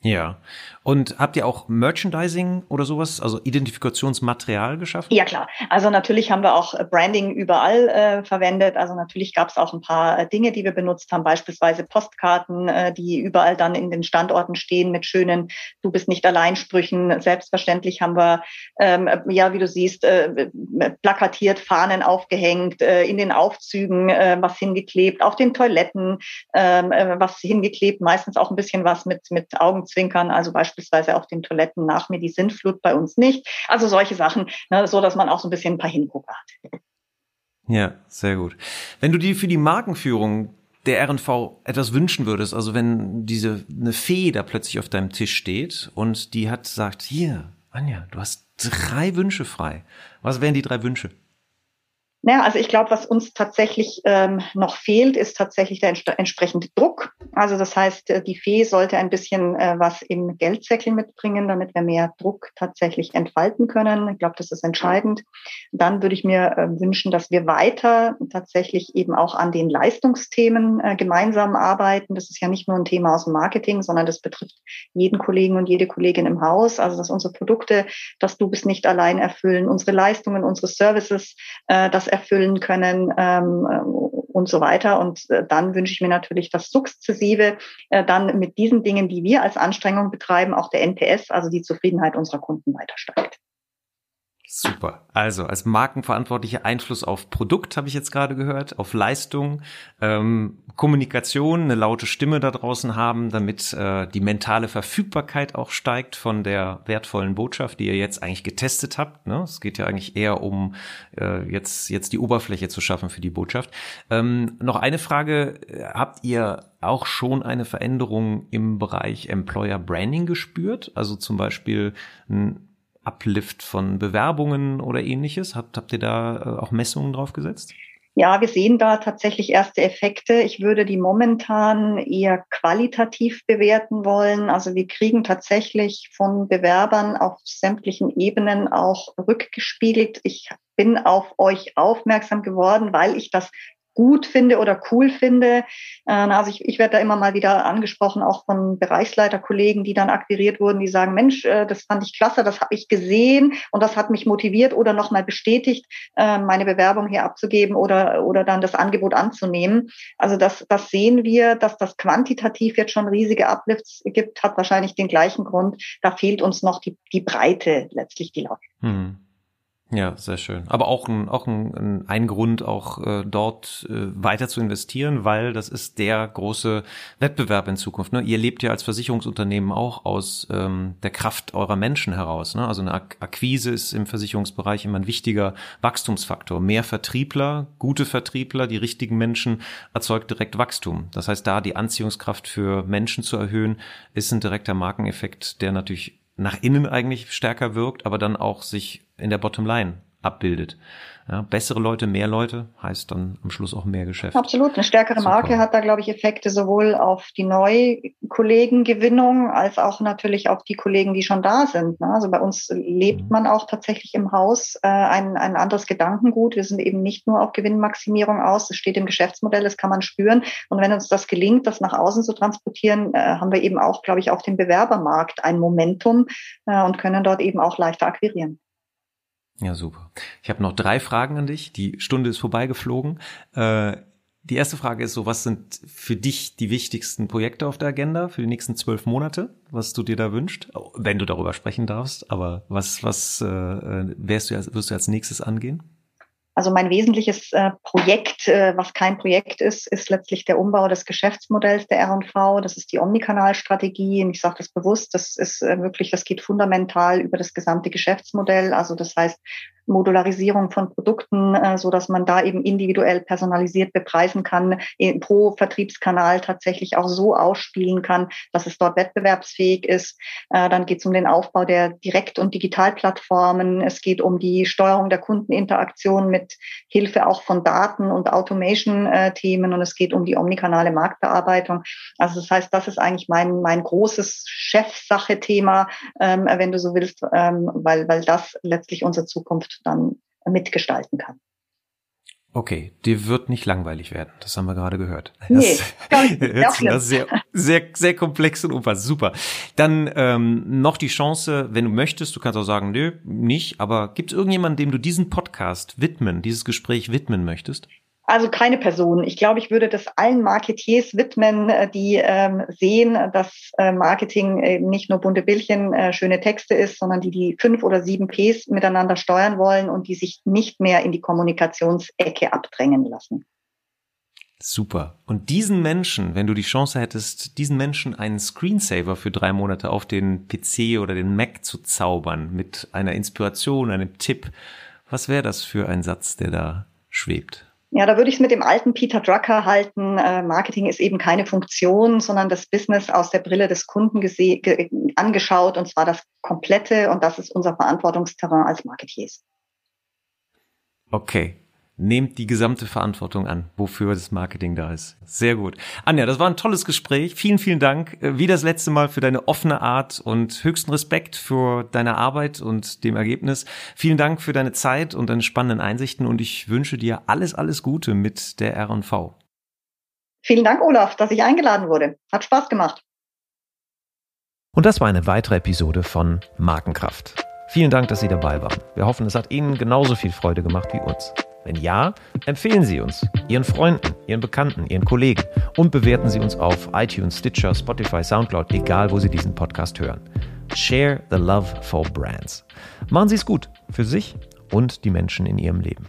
Ja. Und habt ihr auch Merchandising oder sowas, also Identifikationsmaterial geschaffen? Ja klar. Also natürlich haben wir auch Branding überall äh, verwendet. Also natürlich gab es auch ein paar äh, Dinge, die wir benutzt haben, beispielsweise Postkarten, äh, die überall dann in den Standorten stehen mit schönen Du bist nicht allein Sprüchen. Selbstverständlich haben wir, ähm, ja, wie du siehst, äh, plakatiert, Fahnen aufgehängt, äh, in den Aufzügen äh, was hingeklebt, auf den Toiletten ähm, äh, was hingeklebt, meistens auch ein bisschen was mit, mit Augen Augenzwinkern, also beispielsweise auf den Toiletten nach mir die Sintflut bei uns nicht. Also solche Sachen, ne, so dass man auch so ein bisschen ein paar Hingucker hat. Ja, sehr gut. Wenn du dir für die Markenführung der RNV etwas wünschen würdest, also wenn diese eine Fee da plötzlich auf deinem Tisch steht und die hat sagt, hier, Anja, du hast drei Wünsche frei. Was wären die drei Wünsche? Naja, also ich glaube, was uns tatsächlich ähm, noch fehlt, ist tatsächlich der ents entsprechende Druck. Also das heißt, äh, die Fee sollte ein bisschen äh, was im Geldsäckchen mitbringen, damit wir mehr Druck tatsächlich entfalten können. Ich glaube, das ist entscheidend. Dann würde ich mir äh, wünschen, dass wir weiter tatsächlich eben auch an den Leistungsthemen äh, gemeinsam arbeiten. Das ist ja nicht nur ein Thema aus dem Marketing, sondern das betrifft jeden Kollegen und jede Kollegin im Haus. Also dass unsere Produkte, dass du bist nicht allein erfüllen, unsere Leistungen, unsere Services, äh, das erfüllen können. Ähm, und so weiter. Und äh, dann wünsche ich mir natürlich das sukzessive äh, dann mit diesen Dingen, die wir als Anstrengung betreiben, auch der NPS, also die Zufriedenheit unserer Kunden weiter steigt. Super. Also als Markenverantwortlicher Einfluss auf Produkt habe ich jetzt gerade gehört, auf Leistung, ähm, Kommunikation, eine laute Stimme da draußen haben, damit äh, die mentale Verfügbarkeit auch steigt von der wertvollen Botschaft, die ihr jetzt eigentlich getestet habt. Ne? Es geht ja eigentlich eher um äh, jetzt jetzt die Oberfläche zu schaffen für die Botschaft. Ähm, noch eine Frage: Habt ihr auch schon eine Veränderung im Bereich Employer Branding gespürt? Also zum Beispiel ein Uplift von Bewerbungen oder ähnliches? Habt, habt ihr da äh, auch Messungen drauf gesetzt? Ja, wir sehen da tatsächlich erste Effekte. Ich würde die momentan eher qualitativ bewerten wollen. Also wir kriegen tatsächlich von Bewerbern auf sämtlichen Ebenen auch rückgespiegelt. Ich bin auf euch aufmerksam geworden, weil ich das gut finde oder cool finde. Ähm, also ich, ich werde da immer mal wieder angesprochen, auch von Bereichsleiterkollegen, die dann akquiriert wurden, die sagen, Mensch, äh, das fand ich klasse, das habe ich gesehen und das hat mich motiviert oder nochmal bestätigt, äh, meine Bewerbung hier abzugeben oder, oder dann das Angebot anzunehmen. Also das, das sehen wir, dass das quantitativ jetzt schon riesige Uplifts gibt, hat wahrscheinlich den gleichen Grund. Da fehlt uns noch die, die Breite letztlich, die Laut. Hm. Ja, sehr schön. Aber auch ein, auch ein, ein Grund, auch äh, dort äh, weiter zu investieren, weil das ist der große Wettbewerb in Zukunft. Ne? Ihr lebt ja als Versicherungsunternehmen auch aus ähm, der Kraft eurer Menschen heraus. Ne? Also eine Akquise ist im Versicherungsbereich immer ein wichtiger Wachstumsfaktor. Mehr Vertriebler, gute Vertriebler, die richtigen Menschen erzeugt direkt Wachstum. Das heißt, da die Anziehungskraft für Menschen zu erhöhen, ist ein direkter Markeneffekt, der natürlich nach innen eigentlich stärker wirkt, aber dann auch sich in der Bottomline abbildet. Ja, bessere Leute, mehr Leute heißt dann am Schluss auch mehr Geschäft. Absolut. Eine stärkere Super. Marke hat da, glaube ich, Effekte sowohl auf die Neukollegengewinnung als auch natürlich auf die Kollegen, die schon da sind. Ne? Also bei uns lebt mhm. man auch tatsächlich im Haus äh, ein, ein anderes Gedankengut. Wir sind eben nicht nur auf Gewinnmaximierung aus. Das steht im Geschäftsmodell, das kann man spüren. Und wenn uns das gelingt, das nach außen zu transportieren, äh, haben wir eben auch, glaube ich, auf dem Bewerbermarkt ein Momentum äh, und können dort eben auch leichter akquirieren. Ja, super. Ich habe noch drei Fragen an dich. Die Stunde ist vorbeigeflogen. Äh, die erste Frage ist so, was sind für dich die wichtigsten Projekte auf der Agenda für die nächsten zwölf Monate, was du dir da wünschst, wenn du darüber sprechen darfst, aber was, was äh, äh wirst, du, wirst du als nächstes angehen? Also mein wesentliches äh, Projekt, äh, was kein Projekt ist, ist letztlich der Umbau des Geschäftsmodells der R&V. Das ist die Omnikanalstrategie. Und ich sage das bewusst, das ist äh, wirklich, das geht fundamental über das gesamte Geschäftsmodell. Also das heißt, Modularisierung von Produkten, äh, so dass man da eben individuell personalisiert bepreisen kann, pro Vertriebskanal tatsächlich auch so ausspielen kann, dass es dort wettbewerbsfähig ist. Äh, dann geht es um den Aufbau der Direkt- und Digitalplattformen. Es geht um die Steuerung der Kundeninteraktion mit Hilfe auch von Daten und Automation-Themen und es geht um die omnikanale Marktbearbeitung. Also das heißt, das ist eigentlich mein, mein großes Chefsache-Thema, ähm, wenn du so willst, ähm, weil, weil das letztlich unsere Zukunft dann mitgestalten kann. Okay, dir wird nicht langweilig werden. Das haben wir gerade gehört. Nee, das, das sehr, sehr, sehr komplex und umfassend. Super. Dann ähm, noch die Chance, wenn du möchtest, du kannst auch sagen, nö, nicht, aber gibt es irgendjemanden, dem du diesen Podcast widmen, dieses Gespräch widmen möchtest? Also keine Person. Ich glaube, ich würde das allen Marketiers widmen, äh, die ähm, sehen, dass äh, Marketing eben nicht nur bunte Bildchen, äh, schöne Texte ist, sondern die die fünf oder sieben Ps miteinander steuern wollen und die sich nicht mehr in die Kommunikationsecke abdrängen lassen. Super. Und diesen Menschen, wenn du die Chance hättest, diesen Menschen einen Screensaver für drei Monate auf den PC oder den Mac zu zaubern mit einer Inspiration, einem Tipp, was wäre das für ein Satz, der da schwebt? Ja, da würde ich es mit dem alten Peter Drucker halten. Äh, Marketing ist eben keine Funktion, sondern das Business aus der Brille des Kunden angeschaut und zwar das komplette und das ist unser Verantwortungsterrain als Marketiers. Okay, nehmt die gesamte Verantwortung an, wofür das Marketing da ist. Sehr gut. Anja, das war ein tolles Gespräch. Vielen, vielen Dank. Äh, wie das letzte Mal für deine offene Art und höchsten Respekt für deine Arbeit und dem Ergebnis. Vielen Dank für deine Zeit und deine spannenden Einsichten und ich wünsche dir alles, alles Gute mit der R&V. Vielen Dank, Olaf, dass ich eingeladen wurde. Hat Spaß gemacht. Und das war eine weitere Episode von Markenkraft. Vielen Dank, dass Sie dabei waren. Wir hoffen, es hat Ihnen genauso viel Freude gemacht wie uns. Wenn ja, empfehlen Sie uns, Ihren Freunden, Ihren Bekannten, Ihren Kollegen und bewerten Sie uns auf iTunes, Stitcher, Spotify, Soundcloud, egal wo Sie diesen Podcast hören. Share the love for brands. Machen Sie es gut für sich und die Menschen in Ihrem Leben.